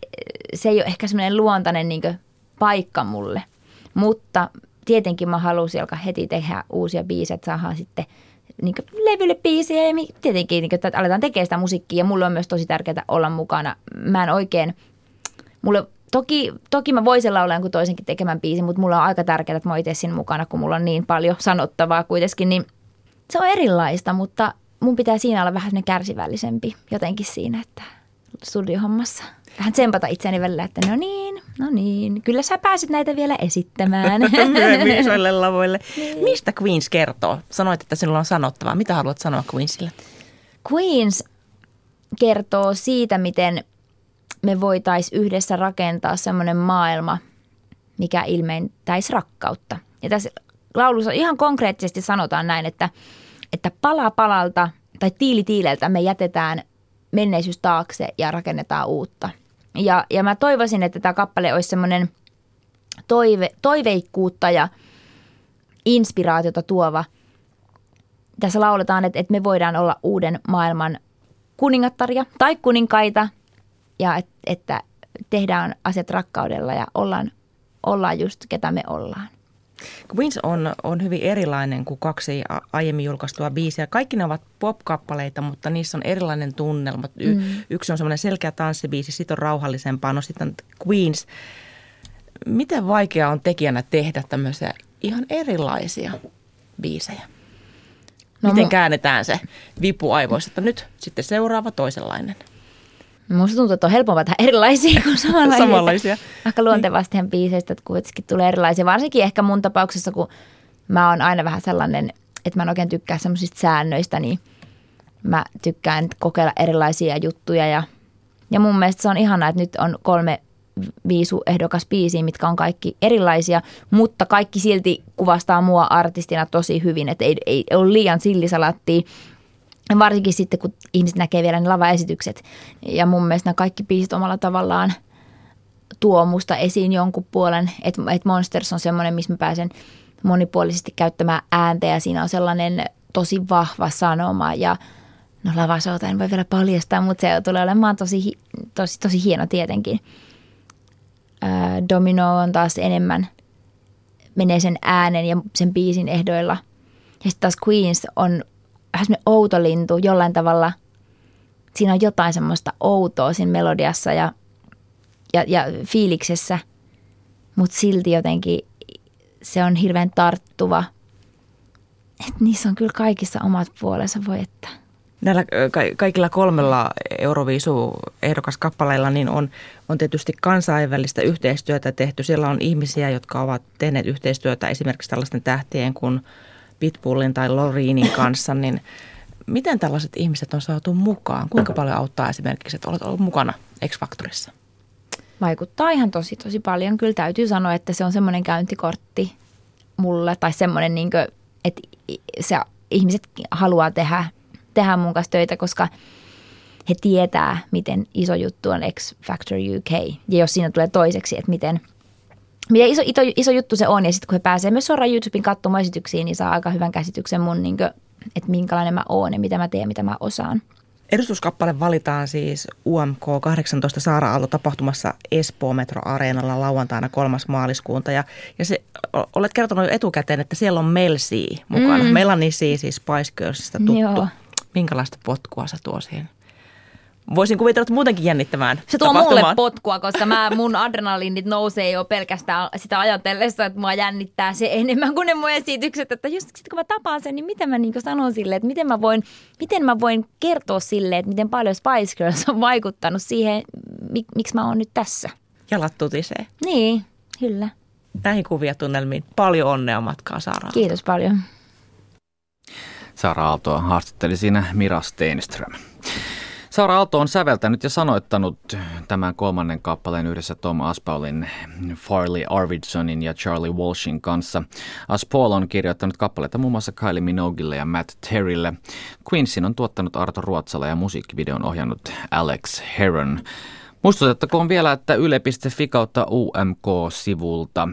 [SPEAKER 20] se ei ole ehkä semmoinen luontainen niin paikka mulle. Mutta tietenkin mä halusin alkaa heti tehdä uusia biisejä, että saadaan sitten – niin levylle biisiä ja tietenkin niin kuin, että aletaan tekemään sitä musiikkia. Ja mulle on myös tosi tärkeää olla mukana. Mä en oikein, mulle Toki, toki mä voisin laulaa jonkun toisenkin tekemään biisin, mutta mulla on aika tärkeää, että mä itse siinä mukana, kun mulla on niin paljon sanottavaa kuitenkin, niin se on erilaista, mutta mun pitää siinä olla vähän kärsivällisempi jotenkin siinä, että studiohommassa. Vähän tsempata itseäni välillä, että no niin, no niin, kyllä sä pääsit näitä vielä esittämään.
[SPEAKER 19] Myöhemmin isoille lavoille. Niin. Mistä Queens kertoo? Sanoit, että sinulla on sanottavaa. Mitä haluat sanoa Queensille?
[SPEAKER 20] Queens kertoo siitä, miten me voitaisiin yhdessä rakentaa semmoinen maailma, mikä ilmeintäisi rakkautta. Ja tässä laulussa ihan konkreettisesti sanotaan näin, että, että pala palalta tai tiili tiileltä me jätetään menneisyys taakse ja rakennetaan uutta. Ja, ja mä toivoisin, että tämä kappale olisi semmoinen toive, toiveikkuutta ja inspiraatiota tuova. Tässä lauletaan, että, että me voidaan olla uuden maailman kuningattaria tai kuninkaita ja et, että tehdään asiat rakkaudella ja ollaan, ollaan just ketä me ollaan.
[SPEAKER 19] Queens on, on hyvin erilainen kuin kaksi aiemmin julkaistua biisiä. Kaikki ne ovat pop-kappaleita, mutta niissä on erilainen tunnelma. Y- mm. Yksi on semmoinen selkeä tanssibiisi, sitten on rauhallisempaa, no sitten Queens. Miten vaikea on tekijänä tehdä tämmöisiä ihan erilaisia biisejä? No, Miten käännetään se vipu aivoissa, että nyt sitten seuraava toisenlainen?
[SPEAKER 20] Musta tuntuu, että on helpompaa tehdä erilaisia kuin samanlaisia. samanlaisia. Luontevasti niin. biiseistä, että kuitenkin tulee erilaisia. Varsinkin ehkä mun tapauksessa, kun mä oon aina vähän sellainen, että mä en oikein tykkää semmoisista säännöistä, niin mä tykkään kokeilla erilaisia juttuja. Ja, ja mun mielestä se on ihanaa, että nyt on kolme viisu ehdokas biisiä, mitkä on kaikki erilaisia, mutta kaikki silti kuvastaa mua artistina tosi hyvin, että ei, ei ole liian sillisalattia Varsinkin sitten, kun ihmiset näkee vielä ne lavaesitykset. Ja mun mielestä nämä kaikki biisit omalla tavallaan tuo musta esiin jonkun puolen. Että et Monsters on semmoinen, missä mä pääsen monipuolisesti käyttämään ääntä ja siinä on sellainen tosi vahva sanoma ja no lavasouta en voi vielä paljastaa, mutta se tulee olemaan tosi, tosi, tosi hieno tietenkin. Domino on taas enemmän, menee sen äänen ja sen biisin ehdoilla. Ja sitten taas Queens on vähän semmoinen outo lintu jollain tavalla. Siinä on jotain semmoista outoa siinä melodiassa ja, ja, ja fiiliksessä, mutta silti jotenkin se on hirveän tarttuva. Et niissä on kyllä kaikissa omat puolensa, voi että.
[SPEAKER 19] Näillä kaikilla kolmella Euroviisu-ehdokaskappaleilla niin on, on tietysti kansainvälistä yhteistyötä tehty. Siellä on ihmisiä, jotka ovat tehneet yhteistyötä esimerkiksi tällaisten tähtien kuin Pitbullin tai Loreenin kanssa, niin miten tällaiset ihmiset on saatu mukaan? Kuinka paljon auttaa esimerkiksi, että olet ollut mukana X-Factorissa?
[SPEAKER 20] Vaikuttaa ihan tosi, tosi paljon. Kyllä täytyy sanoa, että se on semmoinen käyntikortti mulle tai semmoinen, niin kuin, että se ihmiset haluaa tehdä, tehdä mun kanssa töitä, koska he tietää, miten iso juttu on X Factor UK. Ja jos siinä tulee toiseksi, että miten, miten iso, iso, iso juttu se on. Ja sitten kun he pääsee myös suoraan YouTubein katsomaan esityksiin, niin saa aika hyvän käsityksen mun, niin kuin, että minkälainen mä oon ja mitä mä teen, mitä mä osaan.
[SPEAKER 19] Edustuskappale valitaan siis UMK 18 Saara tapahtumassa Espoo Metro Areenalla lauantaina 3. maaliskuuta. Ja, ja se, olet kertonut jo etukäteen, että siellä on Melsi mukana. Mm. Melanie C, siis Spice Girlsista tuttu. Joo. Minkälaista potkua sä tuo siihen? Voisin kuvitella, että muutenkin jännittämään
[SPEAKER 20] Se tuo mulle potkua, koska mä, mun adrenaliinit nousee jo pelkästään sitä ajatellessa, että mua jännittää se enemmän kuin ne mun esitykset. Että just sit kun mä tapaan sen, niin miten mä niin sanon sille, että miten mä, voin, miten mä voin kertoa sille, että miten paljon Spice Girls on vaikuttanut siihen, mik, miksi mä oon nyt tässä.
[SPEAKER 19] Jalat tutisee.
[SPEAKER 20] Niin, kyllä.
[SPEAKER 19] Näihin kuvia tunnelmiin. Paljon onnea matkaa, Saara.
[SPEAKER 20] Kiitos paljon.
[SPEAKER 1] Saara Aaltoa haastatteli siinä Mira Steenström. Saara Aalto on säveltänyt ja sanoittanut tämän kolmannen kappaleen yhdessä Tom Aspaulin, Farley Arvidsonin ja Charlie Walshin kanssa. Aspaul on kirjoittanut kappaleita muun muassa Kylie Minoguelle ja Matt Terrylle. Queensin on tuottanut Arto Ruotsala ja musiikkivideon ohjannut Alex Heron. Muistutettakoon vielä, että yle.fi kautta UMK-sivulta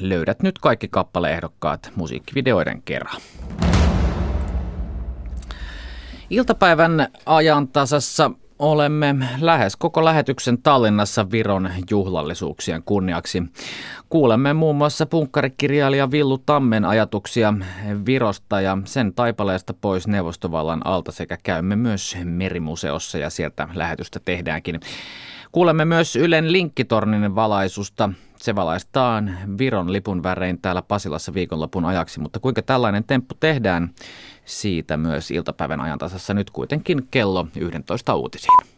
[SPEAKER 1] löydät nyt kaikki kappaleehdokkaat musiikkivideoiden kerran. Iltapäivän ajantasassa olemme lähes koko lähetyksen Tallinnassa Viron juhlallisuuksien kunniaksi. Kuulemme muun muassa punkkarikirjailija Villu Tammen ajatuksia Virosta ja sen taipaleesta pois neuvostovallan alta sekä käymme myös merimuseossa ja sieltä lähetystä tehdäänkin. Kuulemme myös Ylen linkkitornin valaisusta. Se valaistaan Viron lipun värein täällä Pasilassa viikonlopun ajaksi, mutta kuinka tällainen temppu tehdään, siitä myös iltapäivän ajantasassa nyt kuitenkin kello 11 uutisiin.